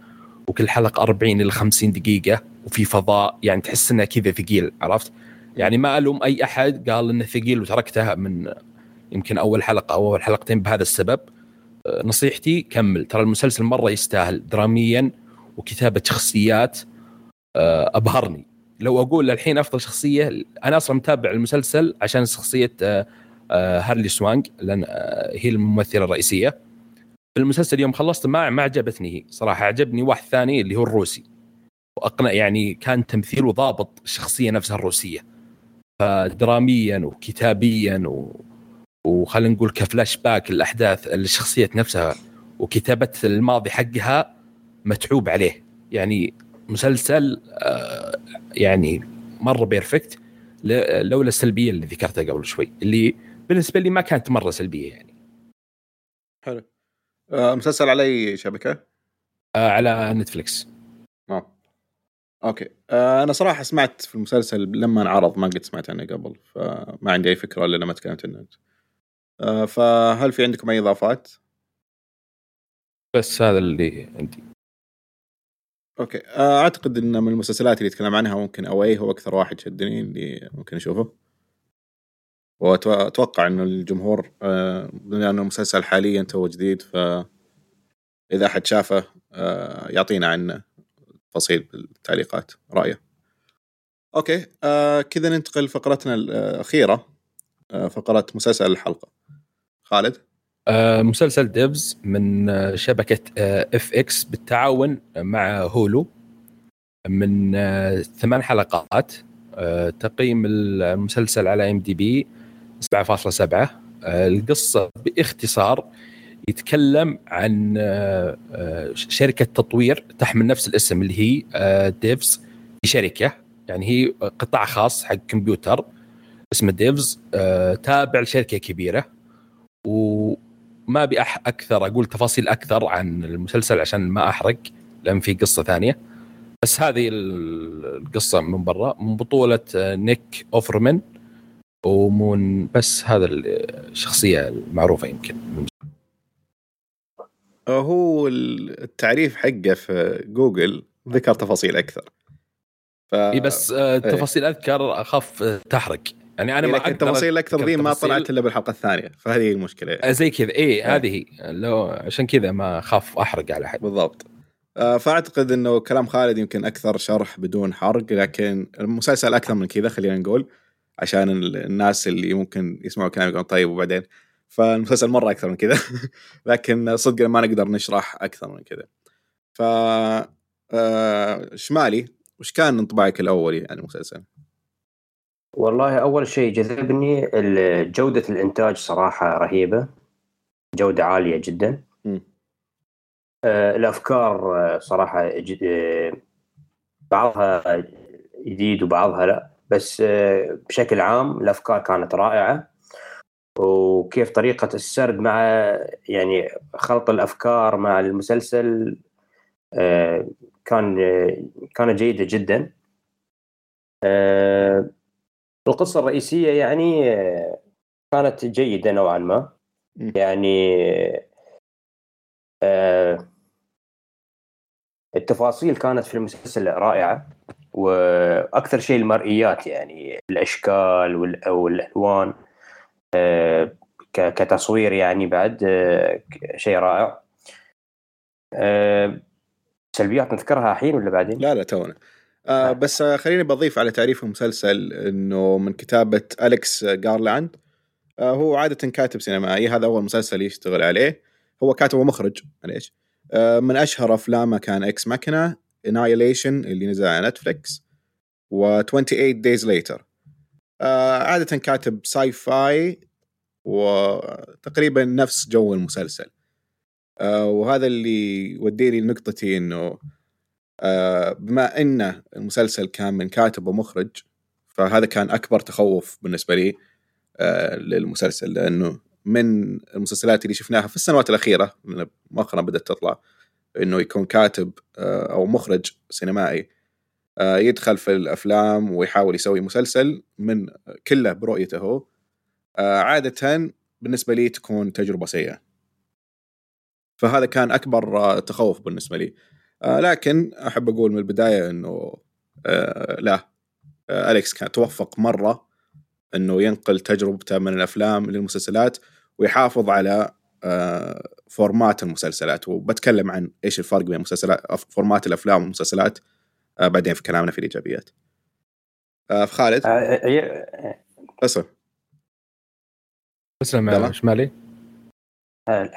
وكل حلقة 40 إلى 50 دقيقة وفي فضاء يعني تحس انه كذا ثقيل عرفت؟ يعني ما ألوم أي أحد. قال إنه ثقيل وتركته من يمكن أول حلقة أو أول حلقتين بهذا السبب. أه، نصيحتي كمل. ترى المسلسل مرة يستاهل دراميا وكتابة شخصيات أه، أبهرني. لو أقول الحين أفضل شخصية أنا أصلا متابع المسلسل عشان شخصية أه، هارلي سوانج لأن هي الممثلة الرئيسية. في المسلسل يوم خلصت ما ما عجبتني هي. صراحة عجبني واحد ثاني اللي هو الروسي. وأقنع يعني كان تمثيله ضابط الشخصية نفسها الروسية. فدراميا وكتابيا و... وخلينا نقول كفلاش باك الاحداث الشخصيه نفسها وكتابة الماضي حقها متعوب عليه. يعني مسلسل آه يعني مرة perfect لولا السلبيه اللي ذكرتها قبل شوي اللي بالنسبة لي ما كانت مرة سلبية يعني. حلو. آه مسلسل على أي شبكة؟ آه على Netflix okay. آه أنا صراحة سمعت في المسلسل لما انعرض ما قد سمعت عنه قبل فما عندي أي فكرة إلا لما تكلمت عنه آه فهل في عندكم أي إضافات؟ بس هذا اللي عندي. Okay. آه أعتقد إن من المسلسلات اللي يتكلم عنها ممكن Away هو أكثر واحد شدني اللي ممكن أشوفه. واتوقع إنه الجمهور آه، بما انه المسلسل حاليا تو جديد ف اذا أحد شافه آه، يعطينا عنه. تفاصيل بالتعليقات. رايه okay آه كذا ننتقل لفقرتنا الأخيرة آه فقرة مسلسل الحلقة. خالد؟ آه مسلسل Devs من شبكة FX بالتعاون مع Hulu من ثمان حلقات تقييم المسلسل على IMDb 7.7 آه، القصة بإختصار يتكلم عن آه، آه، شركة تطوير تحمل نفس الاسم اللي هي Devs في شركة. يعني هي قطاع خاص حق كمبيوتر اسمه Devs تابع لشركة كبيرة. وما أبي أكثر أقول تفاصيل أكثر عن المسلسل عشان ما أحرق لأن في قصة ثانية. بس هذه القصة من برا من بطولة نيك أوفرمان. ومو بس هذا الشخصيه المعروفة يمكن. هو التعريف حقه في جوجل ذكر تفاصيل أكثر. ف... بس آه، إيه. تفاصيل أذكر أخاف تحرق. يعني أنا ما لكن التفاصيل الاكثر ذي ما طلعت إلا بالحلقة الثانية فهذه المشكلة. يعني. زي كذا. إي إيه. هذه هي. لو عشان كذا ما أخاف أحرق على حد. بالضبط. آه، فأعتقد إنه كلام خالد يمكن أكثر شرح بدون حرق لكن المسلسل أكثر من كذا خلينا نقول عشان الناس اللي ممكن يسمعوا كلامي يقولون طيب وبعدين فالمسلسل مرة أكثر من كذا. لكن صدق ما نقدر نشرح أكثر من كذا. ف آه، شمالي وش كان انطباعك الاولي عن المسلسل؟ والله أول شيء جذبني جودة الإنتاج صراحة رهيبة. جودة عالية جدا. م. آه، الأفكار آه، صراحة بعضها جديد وبعضها لا. بس بشكل عام الأفكار كانت رائعة. وكيف طريقة السرد مع يعني خلط الأفكار مع المسلسل آه، كان آه، كانت جيدة جدا. آه، القصة الرئيسية يعني كانت جيدة نوعا ما. يعني التفاصيل كانت في المسلسل رائعة وأكثر شيء المرئيات يعني الأشكال وال- والألوان. آه، ك- كتصوير يعني بعد آه، شيء رائع. آه، سلبيات نذكرها الحين ولا بعدين؟ لا لا تونا. آه بس آه خليني بضيف على تعريف المسلسل إنه من كتابة أليكس جارلاند. آه هو عادة كاتب سينمائي هذا أول مسلسل يشتغل عليه. هو كاتب ومخرج معليش. آه من أشهر أفلامه كان Ex Machina Annihilation اللي نزل على نتفلكس و 28 Days Later آه عادة كاتب sci-fi وتقريبا نفس جو المسلسل. آه وهذا اللي يوديني لنقطتي إنه آه، بما إن المسلسل كان من كاتب ومخرج فهذا كان أكبر تخوف بالنسبة لي للمسلسل لأنه من المسلسلات اللي شفناها في السنوات الأخيرة مؤخرا بدأت تطلع إنه يكون كاتب أو مخرج سينمائي. يدخل في الأفلام ويحاول يسوي مسلسل من كله برؤيته. هو آه، عادة بالنسبة لي تكون تجربة سيئة. فهذا كان أكبر آه، تخوف بالنسبة لي. آه، لكن أحب أقول من البداية إنه آه، لا. آه، أليكس كان توفق مرة إنه ينقل تجربته من الأفلام للمسلسلات ويحافظ على آه، format المسلسلات. وبتكلم عن إيش الفرق بين مسلسلات format الأفلام والمسلسلات. آه، بعدين في كلامنا في الإيجابيات. آه، في خالد؟ آه، آه، اسف تسلم شمالي. آه،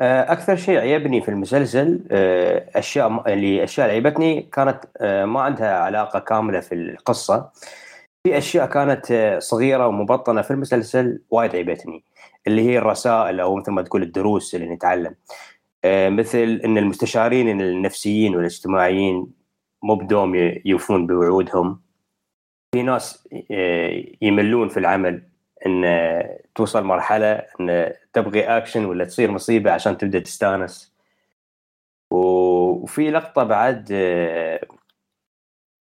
آه، أكثر شيء عجبني في المسلسل آه، أشياء اللي أشياء عجبتني كانت آه، ما عندها علاقة كاملة في القصة. في أشياء كانت آه، صغيرة ومبطنة في المسلسل وايد عجبتني اللي هي الرسائل أو مثل ما تقول الدروس اللي نتعلم. آه، مثل إن المستشارين النفسيين والاجتماعيين مو بدوم يوفون بوعودهم. في ناس آه، يملون في العمل إن توصل مرحلة إن تبغي اكشن ولا تصير مصيبة عشان تبدأ تستانس. وفي لقطة بعد آه،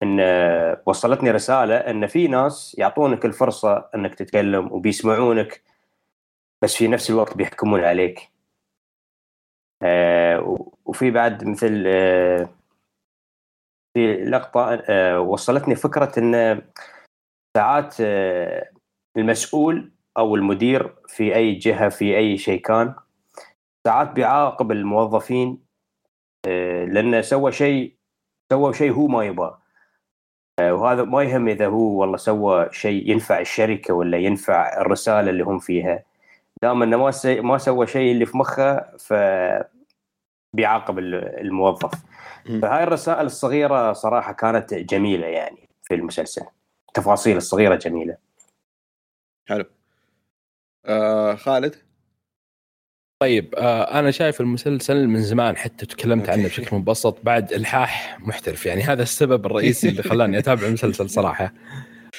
إن وصلتني رسالة إن في ناس يعطونك الفرصة إنك تتكلم وبيسمعونك بس في نفس الوقت بيحكمون عليك. آه، وفي بعد مثل في لقطة آه، وصلتني فكرة إن ساعات آه، المسؤول أو المدير في أي جهة في أي شيء كان ساعات بيعاقب الموظفين آه، لأنه سوى شيء سوى شيء هو ما آه، وهذا ما يهم إذا هو والله سوى شيء ينفع الشركة ولا ينفع الرسالة اللي هم فيها. دام إنه ما سوى شيء اللي في مخه ف بيعاقب ال- الموظف. فهاي الرسائل الصغيرة صراحة كانت جميلة يعني في المسلسل. التفاصيل الصغيرة جميلة. حلو. آه خالد؟ طيب آه أنا شايف المسلسل من زمان حتى تكلمت عنه. بشكل مبسط بعد الحاح محترف. يعني هذا السبب الرئيسي اللي خلاني أتابع المسلسل صراحة.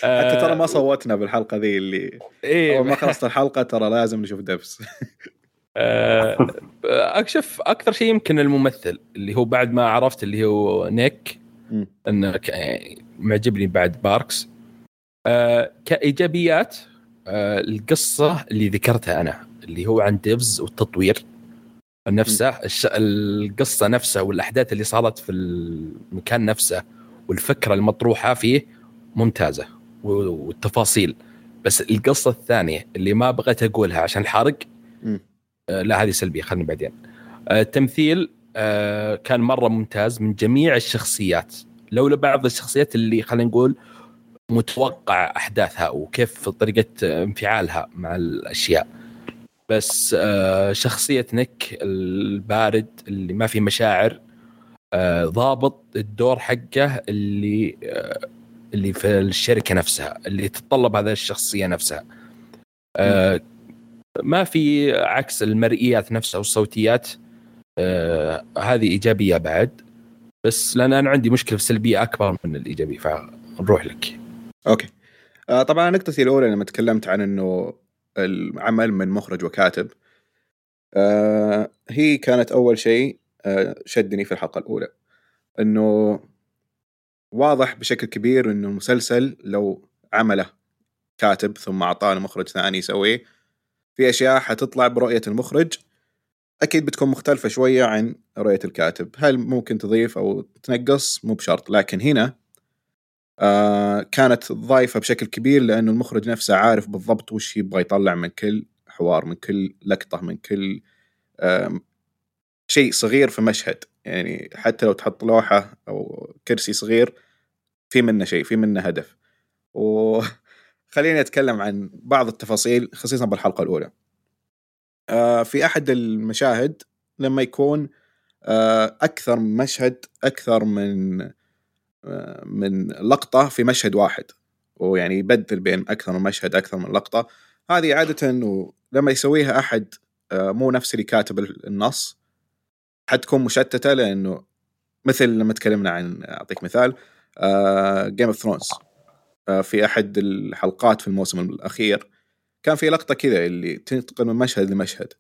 آه حتى ترى ما صوتنا بالحلقة ذي اللي إيه. أول ما خلصت الحلقة ترى لازم نشوف Devs. أكشف أكثر شيء يمكن الممثل اللي هو بعد ما عرفت اللي هو نيك. انه يعني معجبني بعد Parks آه، كإيجابيات آه، القصة اللي ذكرتها أنا اللي هو عن Devs والتطوير نفسه الش... القصة نفسها والأحداث اللي صارت في المكان نفسه والفكرة المطروحة فيه ممتازة والتفاصيل بس القصة الثانية اللي ما بغيت أقولها عشان الحرق. آه، لا هذه سلبية خلني بعدين. آه، التمثيل آه، كان مرة ممتاز من جميع الشخصيات. لولا بعض الشخصيات اللي خلينا نقول متوقع أحداثها وكيف طريقة آه، انفعالها مع الأشياء. بس آه، شخصية نيك البارد اللي ما في مشاعر آه، ضابط الدور حقه اللي آه، اللي في الشركة نفسها اللي تتطلب هذا الشخصية نفسها. آه، ما في عكس المرئيات نفسها والصوتيات آه هذه إيجابية بعد بس لأن أنا عندي مشكلة في السلبيه أكبر من الإيجابية فنروح لك. أوكي. آه طبعا نقطتي الأولى لما تكلمت عن إنه العمل من مخرج وكاتب آه هي كانت أول شيء شدني في الحلقة الأولى. إنه واضح بشكل كبير إنه المسلسل لو عمله كاتب ثم أعطاه مخرج ثاني يسويه في أشياء حتطلع برؤية المخرج أكيد بتكون مختلفة شوية عن رؤية الكاتب. هل ممكن تضيف أو تنقص؟ مو بشرط لكن هنا آه كانت ضايفة بشكل كبير لأنه المخرج نفسه عارف بالضبط وش يبغى يطلع من كل حوار من كل لقطة من كل آه شيء صغير في مشهد. يعني حتى لو تحط لوحة أو كرسي صغير في منه شيء في منه هدف. وخليني أتكلم عن بعض التفاصيل خصيصا بالحلقة الأولى. آه في أحد المشاهد لما يكون آه أكثر مشهد أكثر من آه من لقطة في مشهد واحد ويعني يبدل بين أكثر من مشهد أكثر من لقطة هذه عادة لما يسويها أحد آه، مو نفس اللي كاتب النص حتكون مشتتة لأنه مثل لما تكلمنا عن أعطيك مثال Game of Thrones في أحد الحلقات في الموسم الأخير كان في لقطة كذا اللي تنتقل من مشهد لمشهد.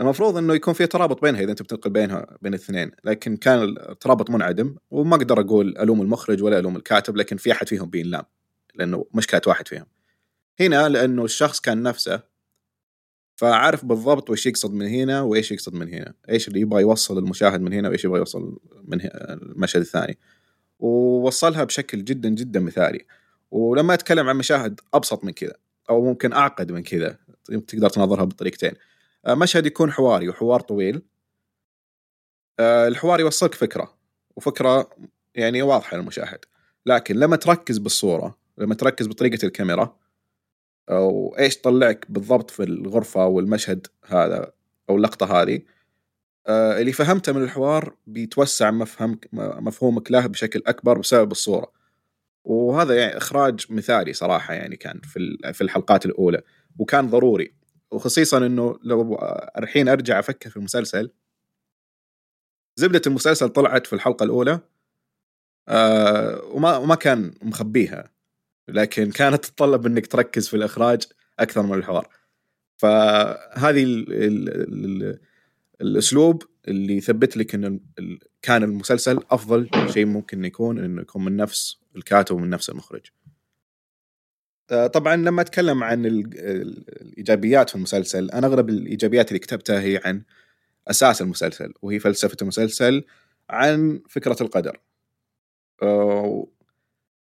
المفروض إنه يكون في ترابط بينها إذا أنت بتنقل بينها بين الاثنين لكن كان الترابط منعدم وما أقدر أقول ألوم المخرج ولا ألوم الكاتب لكن في أحد فيهم بينلام لأنه مشكله واحد فيهم. هنا لأنه الشخص كان نفسه فعارف بالضبط وش يقصد من هنا وإيش يقصد من هنا إيش اللي يبغى يوصل المشاهد من هنا وإيش يبغى يوصل من المشهد الثاني. ووصلها بشكل جدا جدا مثالي. ولما أتكلم عن مشاهد أبسط من كذا أو ممكن أعقد من كذا تقدر تنظرها بطريقتين. آه، مشهد يكون حواري وحوار طويل. آه، الحوار يوصلك فكرة وفكرة يعني واضحة للمشاهد. لكن لما تركز بالصورة لما تركز بطريقة الكاميرا أو إيش طلعك بالضبط في الغرفة والمشهد هذا أو اللقطة هذه آه، اللي فهمته من الحوار بيتوسع مفهمك مفهومك له بشكل أكبر بسبب الصورة. وهذا يعني إخراج مثالي صراحة يعني كان في في الحلقات الأولى وكان ضروري. وخصيصا إنه لو الحين أرجع أفكر في المسلسل. زبدة المسلسل طلعت في الحلقة الأولى آه وما وما كان مخبيها. لكن كانت تتطلب إنك تركز في الإخراج أكثر من الحوار. فهذه ال ال ال الأسلوب اللي يثبت لك إن كان المسلسل أفضل شيء ممكن يكون انه يكون من نفس الكاتب ومن نفس المخرج. آه، طبعا لما أتكلم عن الإيجابيات في المسلسل أنا أغلب الإيجابيات اللي كتبتها هي عن أساس المسلسل وهي فلسفة المسلسل عن فكرة القدر. آه،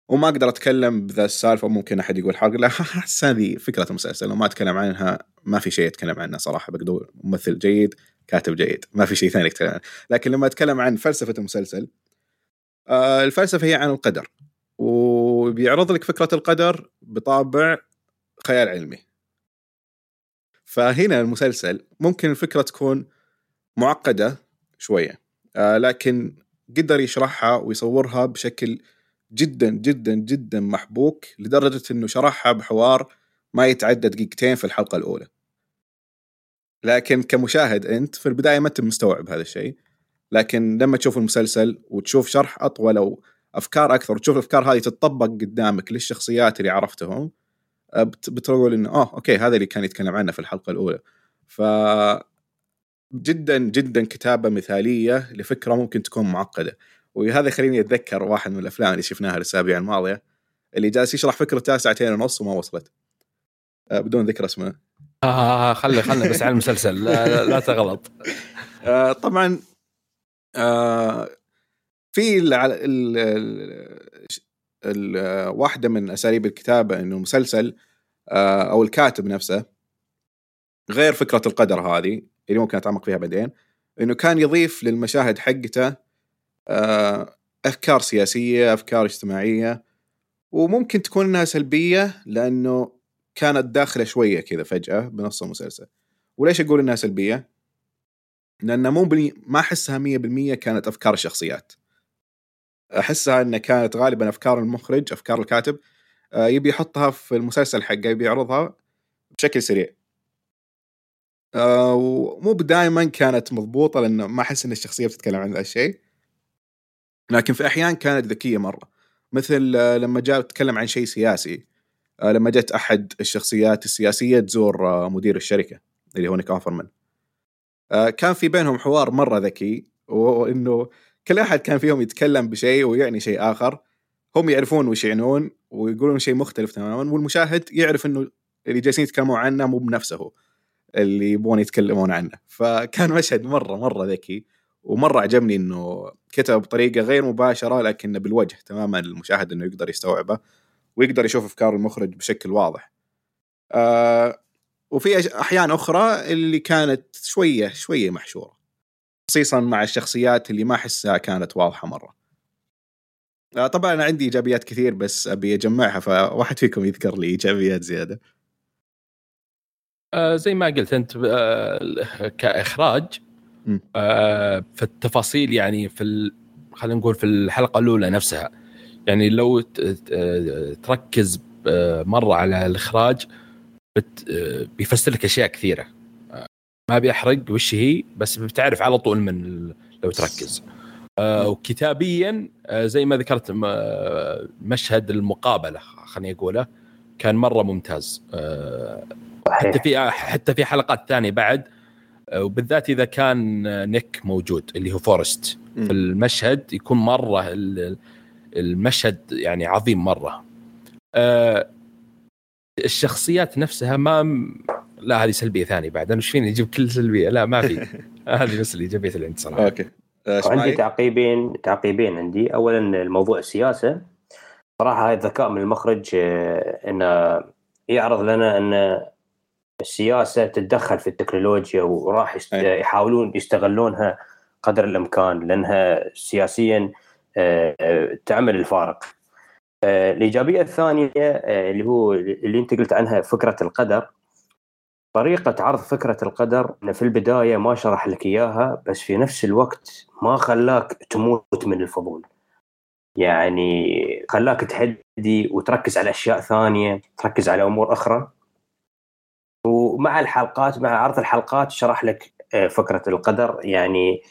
وما أقدر أتكلم بذا السالفة ممكن أحد يقول حرق لا هذه فكرة المسلسل وما أتكلم عنها ما في شيء أتكلم عنه صراحة بقدر ممثل جيد كاتب جيد. ما في شيء ثاني اتكلم عنه لكن لما أتكلم عن فلسفة المسلسل آه الفلسفة هي عن القدر. وبيعرض لك فكرة القدر بطابع خيال علمي. فهنا المسلسل ممكن الفكرة تكون معقدة شوية آه لكن قدر يشرحها ويصورها بشكل جدا جدا جدا محبوك لدرجة إنه شرحها بحوار ما يتعدى دقيقتين في الحلقة الأولى. لكن كمشاهد أنت في البداية ما انت مستوعب هذا الشيء لكن لما تشوف المسلسل وتشوف شرح أطول أو أفكار أكثر وتشوف الأفكار هذه تتطبق قدامك للشخصيات اللي عرفتهم بتقول إنه آه أوكي هذا اللي كان يتكلم عنه في الحلقة الأولى. ف جدا جدا كتابة مثالية لفكرة ممكن تكون معقدة. وهذا يخليني أتذكر واحد من الأفلام اللي شفناها الأسابيع الماضية اللي جالس يشرح فكرته ساعتين ونص وما وصلت. آه، بدون ذكر اسمه. آه خلي خلنا بس على المسلسل. لا, لا, تغلط. آه طبعا آه في ال واحدة من أساليب الكتابة إنه المسلسل آه أو الكاتب نفسه غير فكرة القدر هذه اللي ممكن أتعمق فيها بعدين إنه كان يضيف للمشاهد حقته آه أفكار سياسية أفكار اجتماعية وممكن تكون إنها سلبية لأنه كانت داخلة شوية كذا فجأة بنص المسلسل. وليش أقول إنها سلبية؟ لأن مو بني... ما أحسها 100% كانت أفكار الشخصيات. أحسها إنها كانت غالبا أفكار المخرج أفكار الكاتب آه، يبي يحطها في المسلسل حقه يبي يعرضها بشكل سريع. آه، ومو دائما كانت مضبوطة لأنه ما أحس إن الشخصية بتتكلم عن ذا الشيء. لكن في أحيان كانت ذكية مرة. مثل آه، لما جاء تكلم عن شيء سياسي. لما جت أحد الشخصيات السياسية تزور مدير الشركة اللي هو نيك أوفرمان. كان في بينهم حوار مرة ذكي وإنه كل أحد كان فيهم يتكلم بشيء ويعني شيء آخر. هم يعرفون وش يعنون ويقولون شيء مختلف تماما والمشاهد يعرف إنه اللي جالسين يتكلمون عنه مو بنفسه اللي يبغون يتكلمون عنه. فكان مشهد مرة مرة ذكي ومرة عجبني إنه كتب بطريقة غير مباشرة لكن بالوجه تماما للمشاهد إنه يقدر يستوعبه. ويقدر يشوف افكار المخرج بشكل واضح. آه وفي أحيان أخرى اللي كانت شوية شوية محشورة. خصيصا مع الشخصيات اللي ما أحسها كانت واضحة مرة. آه طبعا أنا عندي إيجابيات كثير بس أبي أجمعها فواحد فيكم يذكر لي إيجابيات زيادة. آه زي ما قلت أنت آه كإخراج آه في التفاصيل يعني في. خلينا نقول في الحلقة الأولى نفسها يعني لو تركز آه، مرة على الإخراج. آه، بيفسر لك أشياء كثيرة. آه، ما بيحرق وش هي بس بتعرف على طول من لو تركز. وكتابيا زي ما ذكرت مشهد المقابلة خليني أقوله كان مرة ممتاز. حتى في حتى في حلقات ثانية بعد وبالذات إذا كان نيك موجود اللي هو فورست. في المشهد يكون مرة المشهد يعني عظيم مرة. أه الشخصيات نفسها ما لا هذه سلبية ثانية بعد أنا إيش فيني أجيب كل سلبية؟ لا ما في. هذه بس الايجابيه اللي عندي صراحة. okay. أه عندي تعقيبين تعقيبين عندي. اولا الموضوع السياسة. صراحة هذا ذكاء من المخرج آه، انه يعرض لنا إن السياسة تتدخل في التكنولوجيا وراح يست... يحاولون يستغلونها قدر الإمكان لأنها سياسيا آه، آه، تعمل الفارق. آه، الإيجابية الثانية اللي هو اللي أنت قلت عنها فكرة القدر طريقة عرض فكرة القدر في البداية ما شرح لك إياها بس في نفس الوقت ما خلاك تموت من الفضول. يعني خلاك تهدي وتركز على أشياء ثانية، تركز على أمور أخرى ومع الحلقات مع عرض الحلقات شرح لك آه، فكرة القدر يعني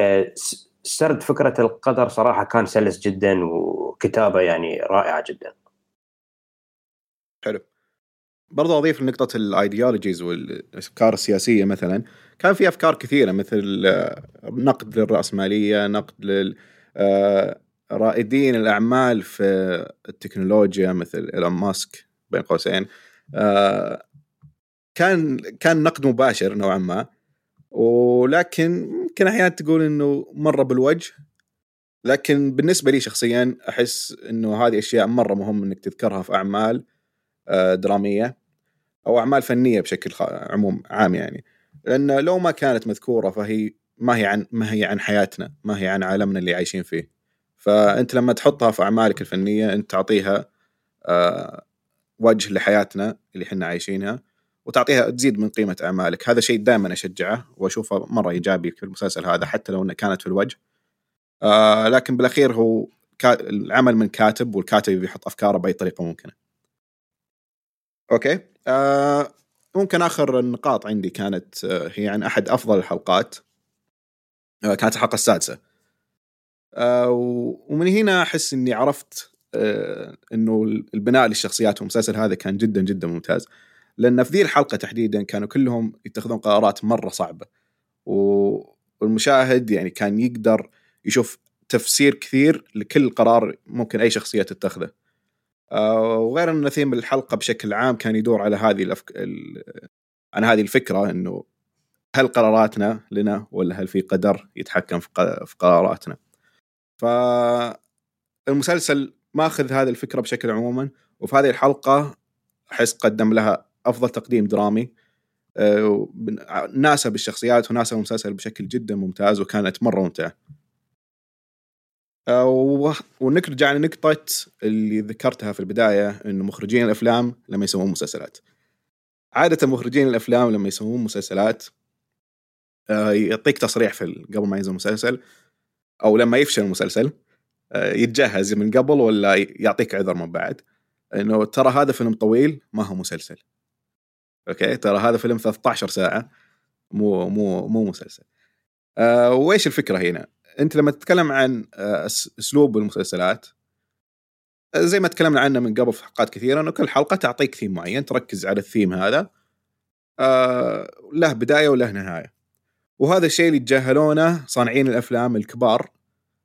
آه، سرد فكرة القدر صراحة كان سلس جدا وكتابة يعني رائعة جدا. حلو. برضو أضيف لنقطة الايديولوجيز والأفكار السياسية مثلا كان في أفكار كثيرة مثل آه، نقد للرأسمالية، نقد لل رائدين الأعمال في التكنولوجيا مثل إيلون ماسك بين قوسين كان كان نقد مباشر نوعا ما ولكن يمكن أحيانا تقول إنه مرة بالوجه. لكن بالنسبة لي شخصيا أحس إنه هذه أشياء مرة مهم إنك تذكرها في أعمال آه، درامية أو أعمال فنية بشكل عموم عام يعني. لأن لو ما كانت مذكورة فهي ما هي عن ما هي عن حياتنا ما هي عن عالمنا اللي عايشين فيه. فأنت لما تحطها في أعمالك الفنية أنت تعطيها آه، وجه لحياتنا اللي إحنا عايشينها. وتعطيها تزيد من قيمة أعمالك. هذا شيء دائما أشجعه وأشوفه مرة إيجابي في المسلسل هذا حتى لو إنه كانت في الوجه. آه لكن بالأخير هو. العمل من كاتب والكاتب بيحط أفكاره بأي طريقة ممكنة. أوكي؟ آه ممكن آخر النقاط عندي كانت آه هي عن أحد أفضل الحلقات. آه كانت الحلقة السادسة. آه ومن هنا أحس إني عرفت آه إنه البناء للشخصيات في المسلسل هذا كان جدا جدا ممتاز. لأن في ذي الحلقة تحديدا كانوا كلهم يتخذون قرارات مرة صعبة والمشاهد يعني كان يقدر يشوف تفسير كثير لكل قرار ممكن أي شخصية تتخذه آه، وغير أن ثيم الحلقة بشكل عام كان يدور على هذه الأفك... ال... عن هذه الفكرة إنه هل قراراتنا لنا ولا هل في قدر يتحكم في. في قراراتنا فالمسلسل ماخذ هذه الفكرة بشكل عموما وفي هذه الحلقة أحس قدم لها أفضل تقديم درامي آه، ناسب الشخصيات وناسب المسلسل بشكل جدا ممتاز وكانت مرة ممتعة آه، ونرجع لنقطة اللي ذكرتها في البداية إنه مخرجين الأفلام لما يسوون مسلسلات. عادة مخرجين الأفلام لما يسوون مسلسلات آه، يعطيك تصريح في قبل ما ينزل المسلسل أو لما يفشل المسلسل يتجهز من قبل ولا يعطيك عذر من بعد إنه ترى هذا فيلم طويل ما هو مسلسل. أوكي؟ ترى هذا فيلم 13 ساعة. مو مو مو مسلسل. آه وإيش الفكرة هنا؟ أنت لما تتكلم عن آه أسلوب المسلسلات آه، زي ما تكلمنا عنه من قبل في حلقات كثيرة إنه كل حلقة تعطيك ثيم معين تركز على الثيم هذا آه له بداية وله نهاية. وهذا الشيء اللي يتجاهلونه صانعين الأفلام الكبار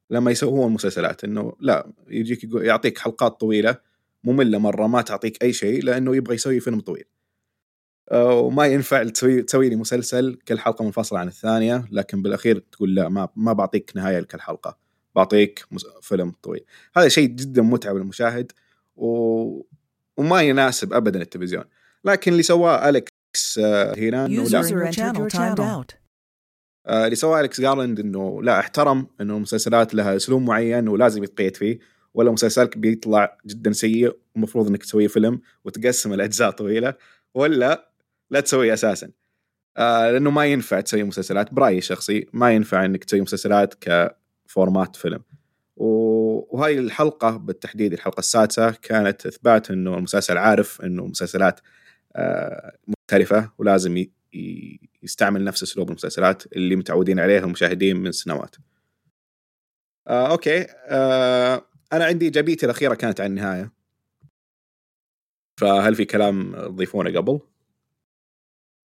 لما يسوون المسلسلات إنه لا يجيك يعطيك حلقات طويلة مملة مرة ما تعطيك أي شيء لأنه يبغى يسوي فيلم طويل. وما ينفع تسوي تسوي لي مسلسل كل حلقة منفصلة عن الثانية لكن بالأخير تقول لا ما ما بعطيك نهاية لكل حلقة. بعطيك فيلم طويل. هذا شيء جدا متعب للمشاهد و... وما يناسب ابدا التلفزيون. لكن اللي سواه أليكس آه، هنا إنه لا. آه، اللي سواه أليكس جارلاند إنه لا احترم إنه المسلسلات لها أسلوب معين ولازم يتقيد فيه ولا مسلسلك بيطلع جدا سيء ومفروض إنك تسوي فيلم وتقسم الأجزاء طويلة ولا لا تسويه أساسا آه لأنه ما ينفع تسوي مسلسلات برأيي الشخصي ما ينفع إنك تسوي مسلسلات ك format فيلم وهاي الحلقة بالتحديد الحلقة السادسة كانت إثبات إنه المسلسل عارف إنه مسلسلات آه مختلفة ولازم يستعمل نفس أسلوب المسلسلات اللي متعودين عليها المشاهدين من سنوات. آه okay آه أنا عندي إيجابيتي الأخيرة كانت عن النهاية. فهل في كلام تضيفونه قبل؟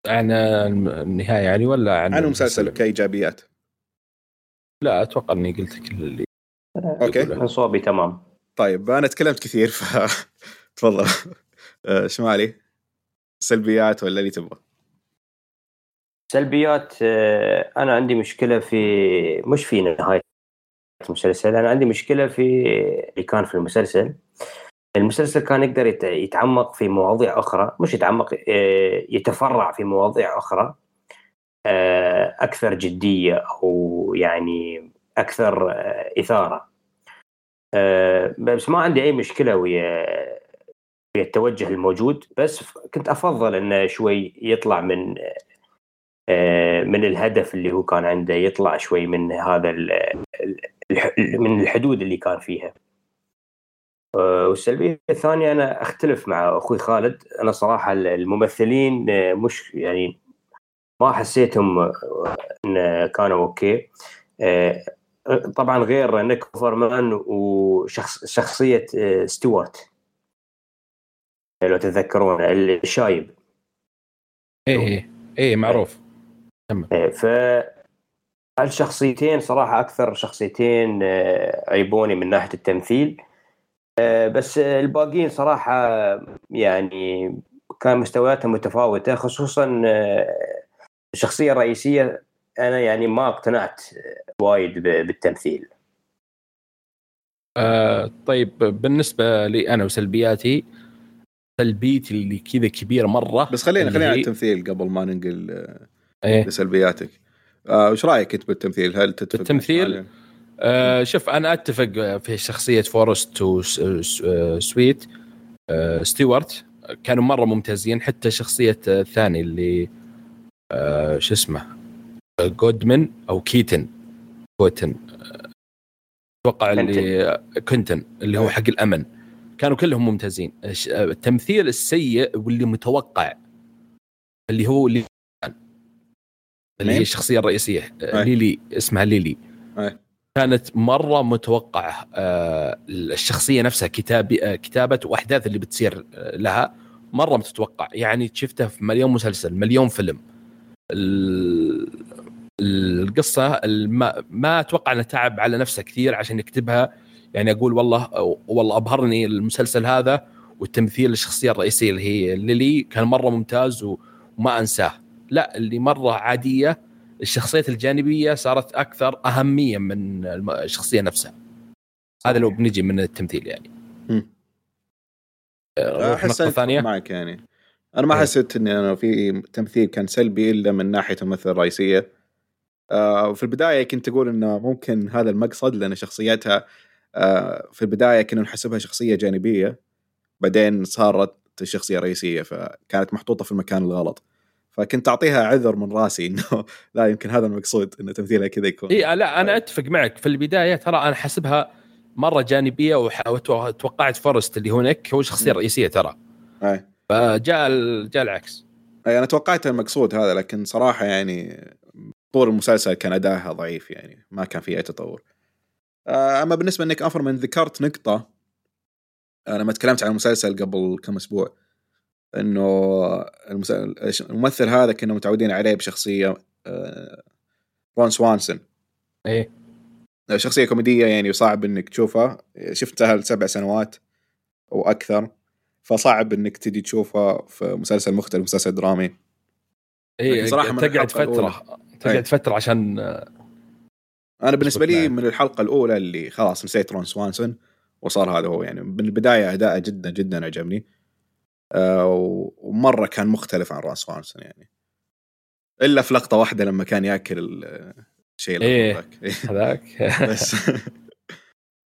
عن النهاية يعني ولا عن عن المسلسل؟ كإيجابيات؟ لا أتوقع إني قلت كل اللي أوكي. صوبي تمام. طيب أنا تكلمت كثير ف تفضل. آه، شمالي سلبيات ولا اللي تبغى؟ سلبيات آه، أنا عندي مشكلة في مش في نهاية المسلسل أنا عندي مشكلة في اللي كان في المسلسل. المسلسل كان يقدر يتعمق في مواضيع أخرى مش يتعمق آه، يتفرع في مواضيع أخرى آه، أكثر جدية أو يعني أكثر إثارة. بس ما عندي أي مشكلة ويا التوجه الموجود بس كنت أفضل إنه شوي يطلع من آه، من الهدف اللي هو كان عنده يطلع شوي من هذا من الحدود اللي كان فيها. آه، والسلبية الثانية أنا أختلف مع أخوي خالد. أنا صراحة الممثلين آه، مش يعني ما حسيتهم إن كانوا okay. طبعا غير نيك أوفرمان وشخص شخصية ستيوارت. لو تتذكرون الشايب. إيه إيه, إيه، معروف. ف الشخصيتين صراحة أكثر شخصيتين آه، عيبوني من ناحية التمثيل. آه، بس الباقيين صراحة يعني كان مستوياتهم متفاوتة خصوصا آه، الشخصيه الرئيسيه أنا يعني ما اقتنعت وايد بالتمثيل آه طيب بالنسبة لي أنا وسلبياتي سلبيتي اللي كذا كبيرة مرة بس خلينا خلينا على التمثيل قبل ما ننقل إيه لسلبياتك آه وش رأيك أنت بالتمثيل؟ هل تتفق بالتمثيل؟ آه شوف أنا أتفق في شخصية فورست وسويت آه ستيوارت كانوا مرة ممتازين حتى شخصية الثاني اللي آه شو اسمه؟ جودمن أو كيتن. كوتن أتوقع اللي كنتن اللي هو حق الأمن. كانوا كلهم ممتازين. التمثيل السيء واللي متوقع اللي هو اللي اللي هي الشخصية الرئيسية أي. ليلي اسمها ليلي. أي. كانت مرة متوقعة آه الشخصية نفسها كتابي آه كتابة وأحداث اللي بتصير آه لها مرة متتوقع يعني شفتها في مليون مسلسل مليون فيلم. القصة ما, أتوقع انه تعب على نفسه كثير عشان يكتبها. يعني أقول والله والله أبهرني المسلسل هذا والتمثيل الشخصية الرئيسية اللي هي ليلي كان مرة ممتاز وما أنساه. لا اللي مرة عادية الشخصيات الجانبية صارت أكثر أهمية من الشخصية نفسها. هذا لو بنجي من التمثيل يعني. آه، أحس ثانية. معك يعني. أنا ما إيه. حسيت إني أنا في تمثيل كان سلبي إلا من ناحية الممثلة الرئيسية. آه في البداية كنت أقول إنه ممكن هذا المقصد لأن شخصيتها آه في البداية كنا نحسبها شخصية جانبية بعدين صارت الشخصيه الرئيسيه فكانت محطوطة في المكان الغلط. فكنت أعطيها عذر من راسي إنه لا يمكن هذا المقصود إنه تمثيلها كذا يكون. إي لا أنا أتفق معك. في البداية ترى أنا حسبها مرة جانبية وتوقعت فورست اللي هناك هو الشخصيه الرئيسيه ترى. أي. فجاء جاء العكس. أي أنا توقعت المقصود هذا لكن صراحة يعني طول المسلسل كان أداها ضعيف يعني ما كان فيه أي تطور. آه، أما بالنسبة إنك افرمن ذكرت نقطة أنا لما تكلمت عن المسلسل قبل كم أسبوع. إنه الممثل هذا كنا متعودين عليه بشخصية آه، رون سوانسون. إيه. شخصية كوميدية يعني وصعب إنك تشوفها. شفتها لسبع سنوات وأكثر فصعب إنك تجي تشوفها في مسلسل مختلف مسلسل درامي. إيه صراحة من تقعد فترة الأولى. تقعد أي. فترة عشان أنا بالنسبة لي. من الحلقة الأولى اللي خلاص نسيت رون سوانسون وصار هذا هو يعني. من البداية أداءه جدا جدا عجبني. آه ومرة كان مختلف عن رون سوانسون يعني. إلا في لقطة واحدة لما كان يأكل ال- الشيء. إيه. هذاك. بس.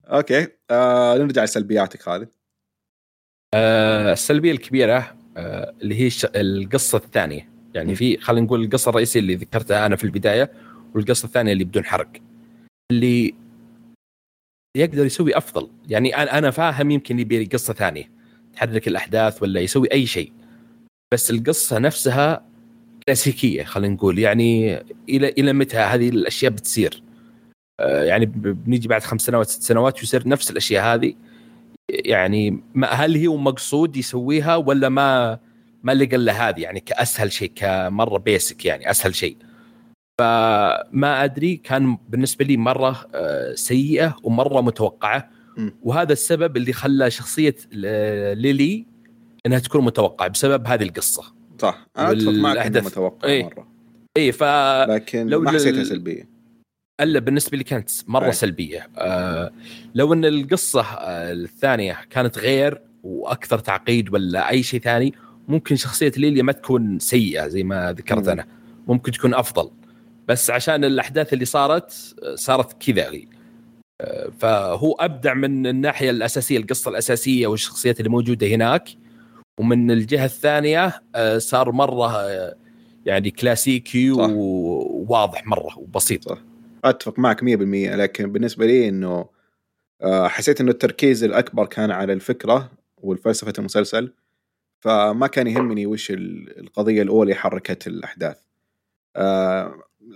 أوكي. آه نرجع لسلبياتك خالد آه، السلبية الكبيرة آه، اللي هي القصة الثانية. يعني. في خلينا نقول القصة الرئيسية اللي ذكرتها أنا في البداية والقصة الثانية اللي بدون حرق. اللي يقدر يسوي أفضل. يعني أنا فاهم يمكن يبي قصة ثانية. تحرك الأحداث ولا يسوي أي شيء. بس القصة نفسها كلاسيكية خلينا نقول يعني إلى إلى متى هذه الأشياء بتصير؟ آه، يعني بنيجي بعد خمس سنوات ست سنوات ويصير نفس الأشياء هذه. يعني ما هل هو مقصود يسويها ولا ما ما لقى الا هذه؟ يعني كأسهل شيء كمرة بيسك يعني أسهل شيء. فما أدري كان بالنسبة لي مرة آه، سيئة ومرة متوقعة. وهذا السبب اللي خلى شخصية آه، ليلي إنها تكون متوقعة بسبب هذه القصة. صح. أنا أتفق معك إنه متوقع إيه. مرة. اي ف لكن لو ما حسيتها لل- سلبية. إلا بالنسبة لي كانت مرة أي. سلبية. آه لو إن القصة آه الثانية كانت غير وأكثر تعقيد ولا أي شيء ثاني ممكن شخصية ليليا ما تكون سيئة زي ما ذكرت مم. أنا. ممكن تكون أفضل. بس عشان الأحداث اللي صارت آه، صارت كذا. فهو أبدع من الناحية الأساسية القصة الأساسية والشخصيات اللي موجودة هناك. ومن الجهة الثانية آه، صار مرة آه، يعني كلاسيكي صح. وواضح مرة وبسيط. صح. أتفق معك 100% لكن بالنسبة لي إنه آه، حسيت إنه التركيز الأكبر كان على الفكرة والفلسفة المسلسل. فما كان يهمني وش ال- القضية الأولى حركت الأحداث.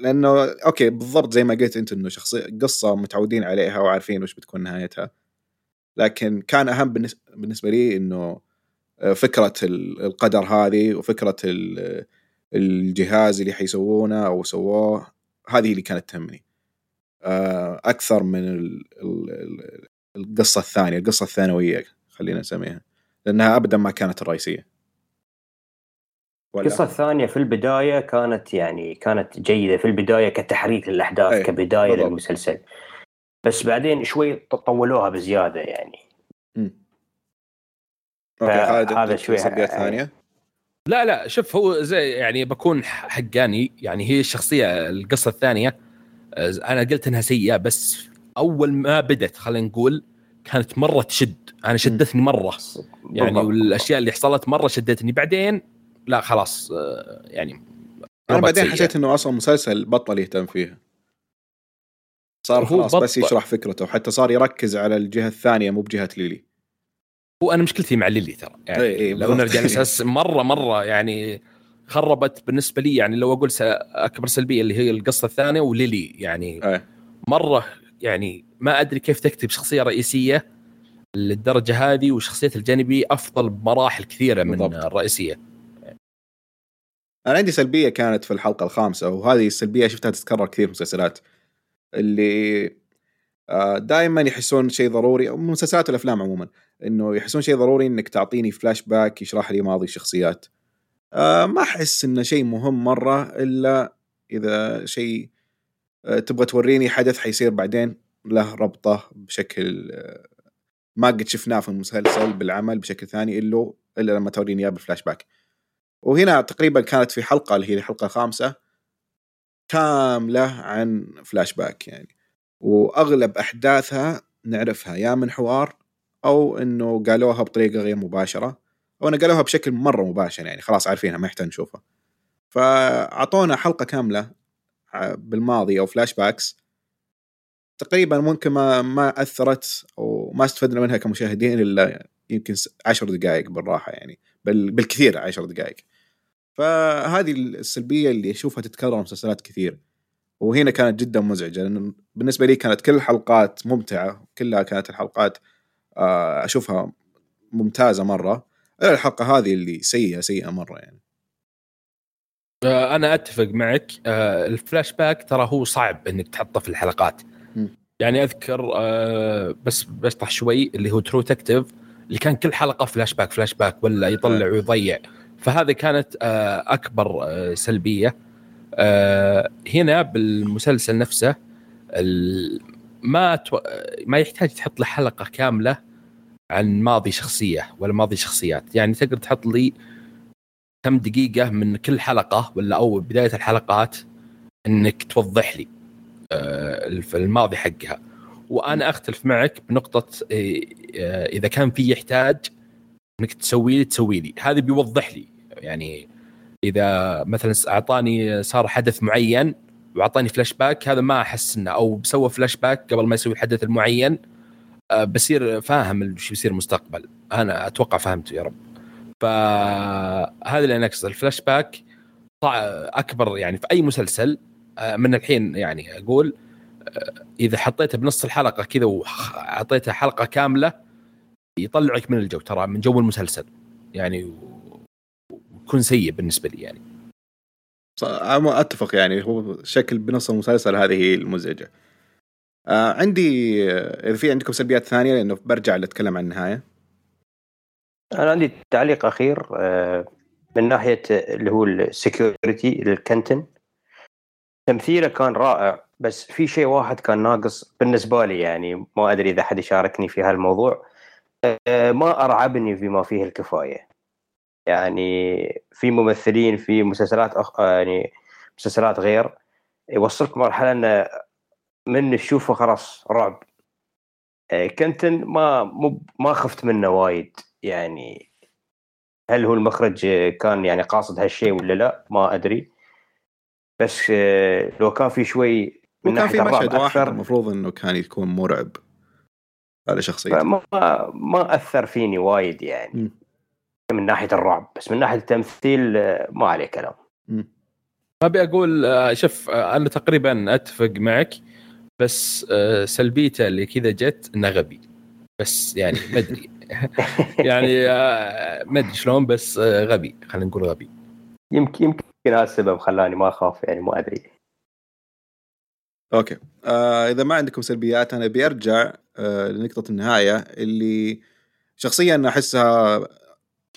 لأنه أوكي بالضبط زي ما قلت أنت إنه شخصيه قصة متعودين عليها وعارفين وش بتكون نهايتها لكن كان أهم بالنس- بالنسبة لي إنه آه، فكرة ال- القدر هذه وفكرة ال- الجهاز اللي حيسوونه أو سووه هذه اللي كانت تهمني آه، أكثر من ال- ال- ال- القصة الثانية القصة الثانوية خلينا نسميها لأنها ابدا ما كانت الرئيسية؟ القصة الثانية في البداية كانت يعني كانت جيدة في البداية كتحريك للأحداث أي، كبداية بالضبط. للمسلسل. بس بعدين شوي طولوها بزيادة يعني. أوكي خالد عندك شوي- ثانية؟ لا لا شوف هو زي يعني بكون حقاني يعني هي الشخصية القصة الثانية آه، أنا قلت إنها سيئة بس أول ما بدت خلينا نقول كانت مرة تشد. أنا شدتني مرة. يعني بالضبط. والأشياء اللي حصلت مرة شدتني. بعدين لا خلاص آه، يعني أنا بعدين سيئة. حسيت إنه أصلا مسلسل بطل يهتم فيها صار هو خلاص بس. يشرح فكرته حتى صار يركز على الجهة الثانية مو بجهة ليلي هو أنا مشكلتي مع ليلي ترى يعني إي إي، لو. نرجع للأساس مرة مرة يعني خربت بالنسبة لي يعني لو أقول اكبر سلبية اللي هي القصة الثانية وليلي يعني إيه مرة يعني ما أدري كيف تكتب شخصية رئيسية للدرجة هذه والشخصيات الجانبية أفضل بمراحل كثيرة من بالضبط. الرئيسية أنا عندي سلبية كانت في الحلقة الخامسة وهذه السلبية شفتها تتكرر كثير في المسلسلات. اللي دائما يحسون شيء ضروري المسلسلات والافلام عموما إنه يحسون شيء ضروري إنك تعطيني فلاش باك يشرح لي ماضي الشخصيات. آه، ما أحس إنه شيء مهم مرة إلا إذا شيء آه، تبغى توريني حدث حيصير بعدين له ربطه بشكل آه، ما قد شفناه في المسلسل بالعمل بشكل ثاني إلا إلا لما توريني إياه بالفلاش باك وهنا تقريبا كانت في حلقة اللي هي الحلقة الخامسة كاملة عن فلاش باك يعني. وأغلب أحداثها نعرفها يا من حوار أو إنه قالوها بطريقة غير مباشرة أو إنه قالوها بشكل مرة مباشر يعني خلاص عارفينها ما يحتاج نشوفها. فأعطونا حلقة كاملة بالماضي أو flashbacks تقريبا ممكن ما ما أثرت أو ما استفدنا منها كمشاهدين إلا يمكن عشر دقائق بالراحة يعني. بال بالكثير عشر دقائق. فهذه السلبية اللي أشوفها تتكرر مسلسلات كثير. وهنا كانت جدا مزعجة لأنه بالنسبة لي كانت كل الحلقات ممتعة كلها كانت الحلقات آه، أشوفها ممتازة مرة. الا الحلقة هذه اللي سيئة سيئة مرة يعني. آه، أنا أتفق معك. آه، الفلاش باك ترى هو صعب إنك تحطه في الحلقات. م. يعني أذكر بس بشطح شوي اللي هو True Detective اللي كان كل حلقة flashback flashback ولا يطلع ويضيع. فهذه كانت أكبر سلبية. هنا بالمسلسل نفسه ما تو... ما يحتاج تحط له حلقة كاملة عن ماضي شخصية ولا ماضي شخصيات. يعني تقدر تحط لي كم دقيقة من كل حلقة ولا أو بداية الحلقات إنك توضح لي آه، الماضي حقها. وأنا أختلف معك بنقطة آه، إذا كان في يحتاج إنك تسوي لي تسوي لي. هذا بيوضح لي. يعني إذا مثلا أعطاني صار حدث معين وأعطاني فلاش باك هذا ما أحس إنه أو بسوى فلاش باك قبل ما يسوي الحدث المعين آه، بصير فاهم إيش بيصير المستقبل أنا أتوقع فهمت يا رب. فهذا اللي أنا اقصد الفلاش باك أكبر يعني في أي مسلسل آه، من الحين يعني أقول إذا حطيته بنص الحلقة كذا واعطيته حلقة كاملة يطلعك من الجو ترى من جو المسلسل. يعني ويكون سيء بالنسبة لي يعني. أتفق يعني هو شكل بنص المسلسل هذه المزعجة. آه عندي إذا في عندكم سلبيات ثانية لأنه برجع اتكلم عن النهاية. أنا عندي تعليق أخير آه، من ناحية اللي هو السكيورتي الكنتن. تمثيله كان رائع. بس في شيء واحد كان ناقص بالنسبة لي يعني ما أدري إذا حد يشاركني في هالموضوع. آه، ما أرعبني فيما فيه الكفاية. يعني في ممثلين في مسلسلات أخ... آه، يعني مسلسلات غير يوصلك مرحلة انه من تشوفه خلاص رعب. كنتن ما مو ما خفت منه وايد. يعني هل هو المخرج كان يعني قاصد هالشيء ولا لا؟ ما أدري. بس آه، لو كان في شوي من كان في مشهد واحد المفروض إنه كان يكون مرعب على شخصيته. ما ما أثر فيني وايد يعني. م. من ناحية الرعب بس من ناحية التمثيل آه، ما عليه كلام. أبي أقول آه، شوف أنا تقريبا أتفق معك بس سلبيته اللي كذا جت إنه غبي. بس يعني ما أدري. يعني آه، ما أدري شلون بس آه، غبي. خلينا نقول غبي. يمكن يمكن هذا السبب خلاني ما أخاف يعني ما أدري. أوكي. آه إذا ما عندكم سلبيات أنا بيرجع آه لنقطة النهاية اللي شخصيا أحسها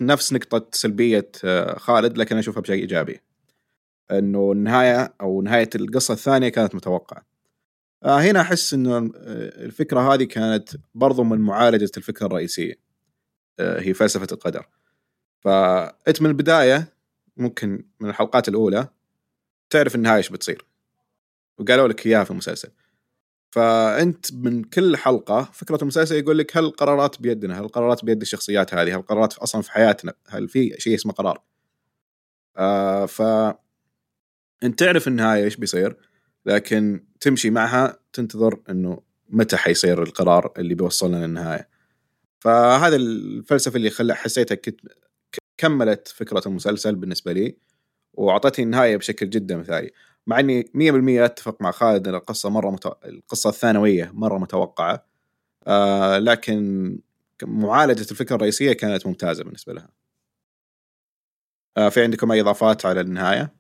نفس نقطة سلبية آه خالد لكن أشوفها بشيء إيجابي. إنه النهاية أو نهاية القصة الثانية كانت متوقعة. آه هنا أحس إنه آه، الفكرة هذه كانت برضو من معالجة الفكرة الرئيسية. آه هي فلسفة القدر. فأنت من البداية ممكن من الحلقات الأولى تعرف النهاية إيش بتصير. وقالوا لك اياها في المسلسل فأنت من كل حلقة فكرة المسلسل يقول لك هل القرارات بيدنا؟ هل القرارات بيد الشخصيات هذه؟ هل القرارات أصلا في حياتنا؟ هل في شيء اسمه قرار؟ آه ف أنت تعرف النهاية إيش بيصير لكن تمشي معها تنتظر إنه متى حيصير القرار اللي بيوصلنا للنهاية فهذا الفلسفة اللي خلى حسيتها كت... كملت فكرة المسلسل بالنسبة لي وأعطتني النهاية بشكل جدا مثالي مع إني 100% أتفق مع خالد إن القصة مرة مت... القصة الثانوية مرة متوقعة. آه لكن معالجة الفكرة الرئيسية كانت ممتازة بالنسبة لها. آه في عندكم أي إضافات على النهاية؟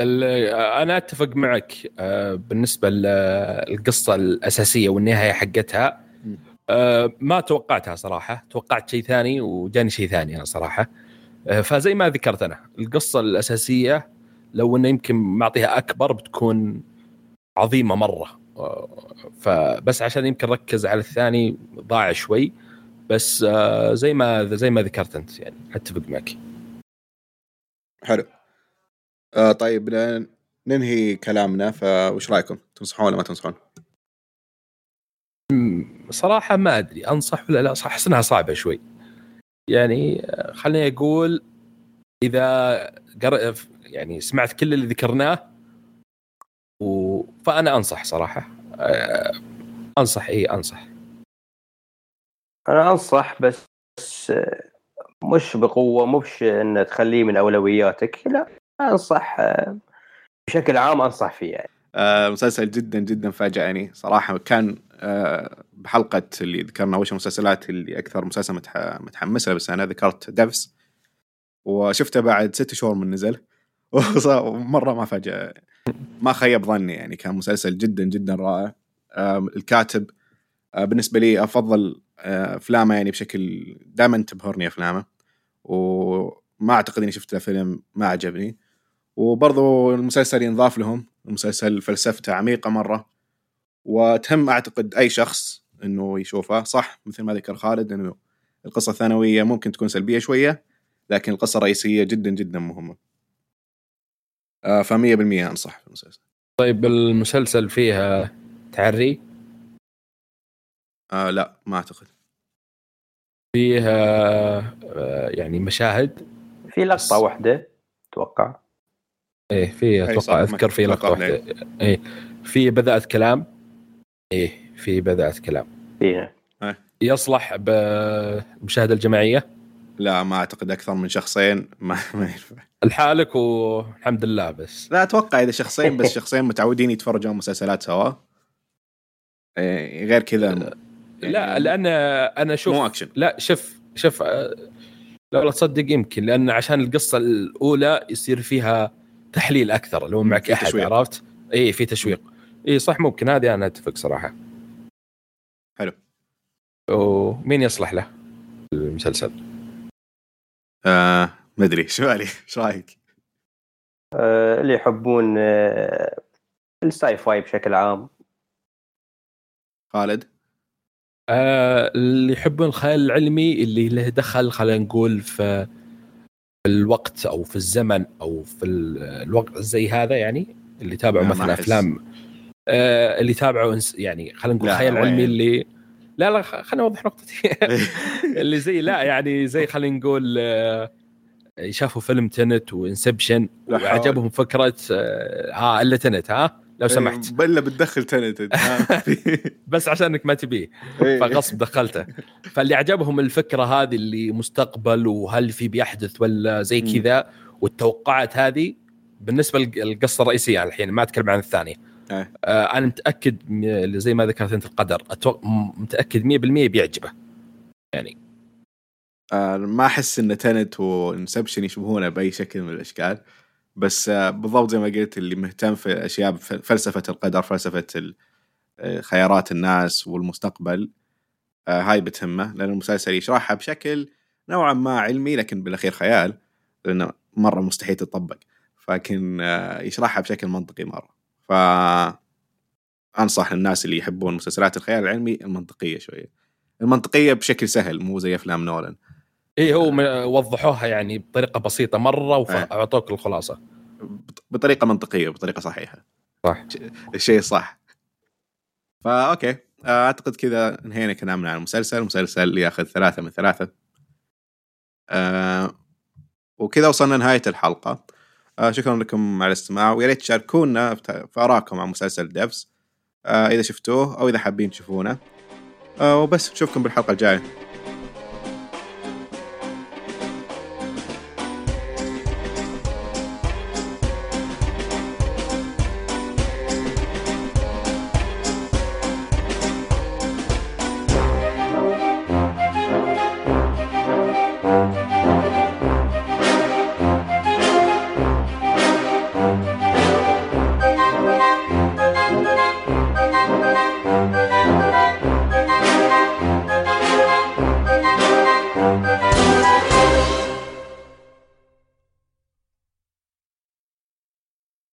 أنا أتفق معك آه، بالنسبة للقصه الأساسية والنهاية حقتها. آه، ما توقعتها صراحة. توقعت شيء ثاني وجاني شيء ثاني أنا صراحة. آه، فزي ما ذكرت أنا القصة الأساسية لو إنه يمكن معطيها أكبر بتكون عظيمة مرة. فبس عشان يمكن ركز على الثاني ضاع شوي. بس زي ما زي ما ذكرت أنت يعني أتفق معك. حلو. آه طيب ننهي كلامنا فوش رأيكم؟ تنصحون ولا ما تنصحون؟ صراحة ما أدري أنصح ولا لا صح أحس إنها صعبة شوي. يعني آه، خليني أقول إذا قر... يعني سمعت كل اللي ذكرناه و... فأنا أنصح صراحة. آه، أنصح اي أنصح. أنا أنصح بس مش بقوة مش ان تخليه من أولوياتك. لا أنصح بشكل عام أنصح فيه يعني. آه مسلسل جدا جدا فاجأني صراحة. كان آه بحلقة اللي ذكرنا وش المسلسلات اللي أكثر مسلسل متح... متحمسة بس أنا ذكرت ديفس وشفته بعد ست شهور من نزل. ومره ما فاجأ ما خيب ظني يعني كان مسلسل جدا جدا رائع. الكاتب آه، بالنسبة لي أفضل آه، أفلامه يعني بشكل دائما تبهرني أفلامه. وما أعتقد إني شفت له فيلم ما عجبني. وبرضو المسلسل ينضاف لهم. المسلسل فلسفته عميقة مرة. وتهم أعتقد أي شخص إنه يشوفه. صح مثل ما ذكر خالد إنه القصة الثانوية ممكن تكون سلبية شوية لكن القصة الرئيسية جدا جدا مهمة. آه، ف 100% أنصح في المسلسل. طيب المسلسل فيها تعري؟ آه لا ما أعتقد. فيها آه يعني مشاهد؟ في لقطة واحدة أتوقع إيه في أتوقع أذكر في لقطة واحدة. إيه. في بذاءة كلام؟ إيه في بذاءة كلام. فيها. إيه. يصلح بالمشاهده الجماعية؟ لا ما أعتقد أكثر من شخصين ما, ما ينفع. الحالك والحمد لله بس. لا أتوقع إذا شخصين بس شخصين متعودين يتفرجون مسلسلات سوا. إيه، غير كذا لا لأن أنا شوف مو اكشن لا شوف شوف لا لا تصدق يمكن لأن عشان القصة الأولى يصير فيها تحليل أكثر لو معك أحد تشويق. عرفت؟ اي في تشويق. اي صح ممكن هذه أنا أتفق صراحة. حلو. ومين يصلح له المسلسل؟ آه ما أدري إيش بالي إيش رأيك؟ آه اللي يحبون آه الساي فاي بشكل عام. خالد؟ آه اللي يحبون الخيال العلمي اللي له دخل خلينا نقول في الوقت أو في الزمن أو في الوقت زي هذا يعني اللي يتابعوا مثلا أفلام آه اللي يتابعوا يعني خلينا نقول خيال علمي اللي لا لا خليني اوضح نقطتي. اللي زي لا يعني زي خلينا نقول آه شافوا فيلم تنت وانسبشن وعجبهم فكرة آه, آه إلا تنت ها؟ لو سمحت. بلا بتدخل تنت بس عشانك ما تبيه. إيه. فغصب دخلته. فاللي عجبهم الفكرة هذه اللي مستقبل وهل في بيحدث ولا زي كذا والتوقعات هذه بالنسبة للقصه الرئيسية الحين ما أتكلم عن الثانية. أه. آه أنا متأكد زي ما ذكرت أنت القدر متأكد 100% بيعجبه. يعني ما أحس إن تنت وانسبشن يشبهونه بأي شكل من الأشكال. بس آه بالضبط زي ما قلت اللي مهتم في أشياء فلسفة القدر فلسفة آه، خيارات الناس والمستقبل آه هاي بتهمه. لأن المسلسل يشرحها بشكل نوعا ما علمي لكن بالأخير خيال لأنه مرة مستحيل تطبق. فلكن آه يشرحها بشكل منطقي مرة. ف أنصح الناس اللي يحبون مسلسلات الخيال العلمي المنطقية شوية. المنطقية بشكل سهل مو زي أفلام نولان. اي هو وضحوها يعني بطريقة بسيطة مرة وأعطوك الخلاصة. بطريقة منطقية بطريقه صحيحة. صح. الشيء صح. فا أوكي. أعتقد كذا انهينا كلامنا عن المسلسل. المسلسل ياخذ ثلاثة من ثلاثة. أه وكذا وصلنا نهاية الحلقة. آه شكرا لكم على الاستماع. ويا ريت تشاركونا في ارائكم عن مسلسل ديفز آه إذا شفتوه أو إذا حابين تشوفونه. آه وبس نشوفكم بالحلقة الجاية.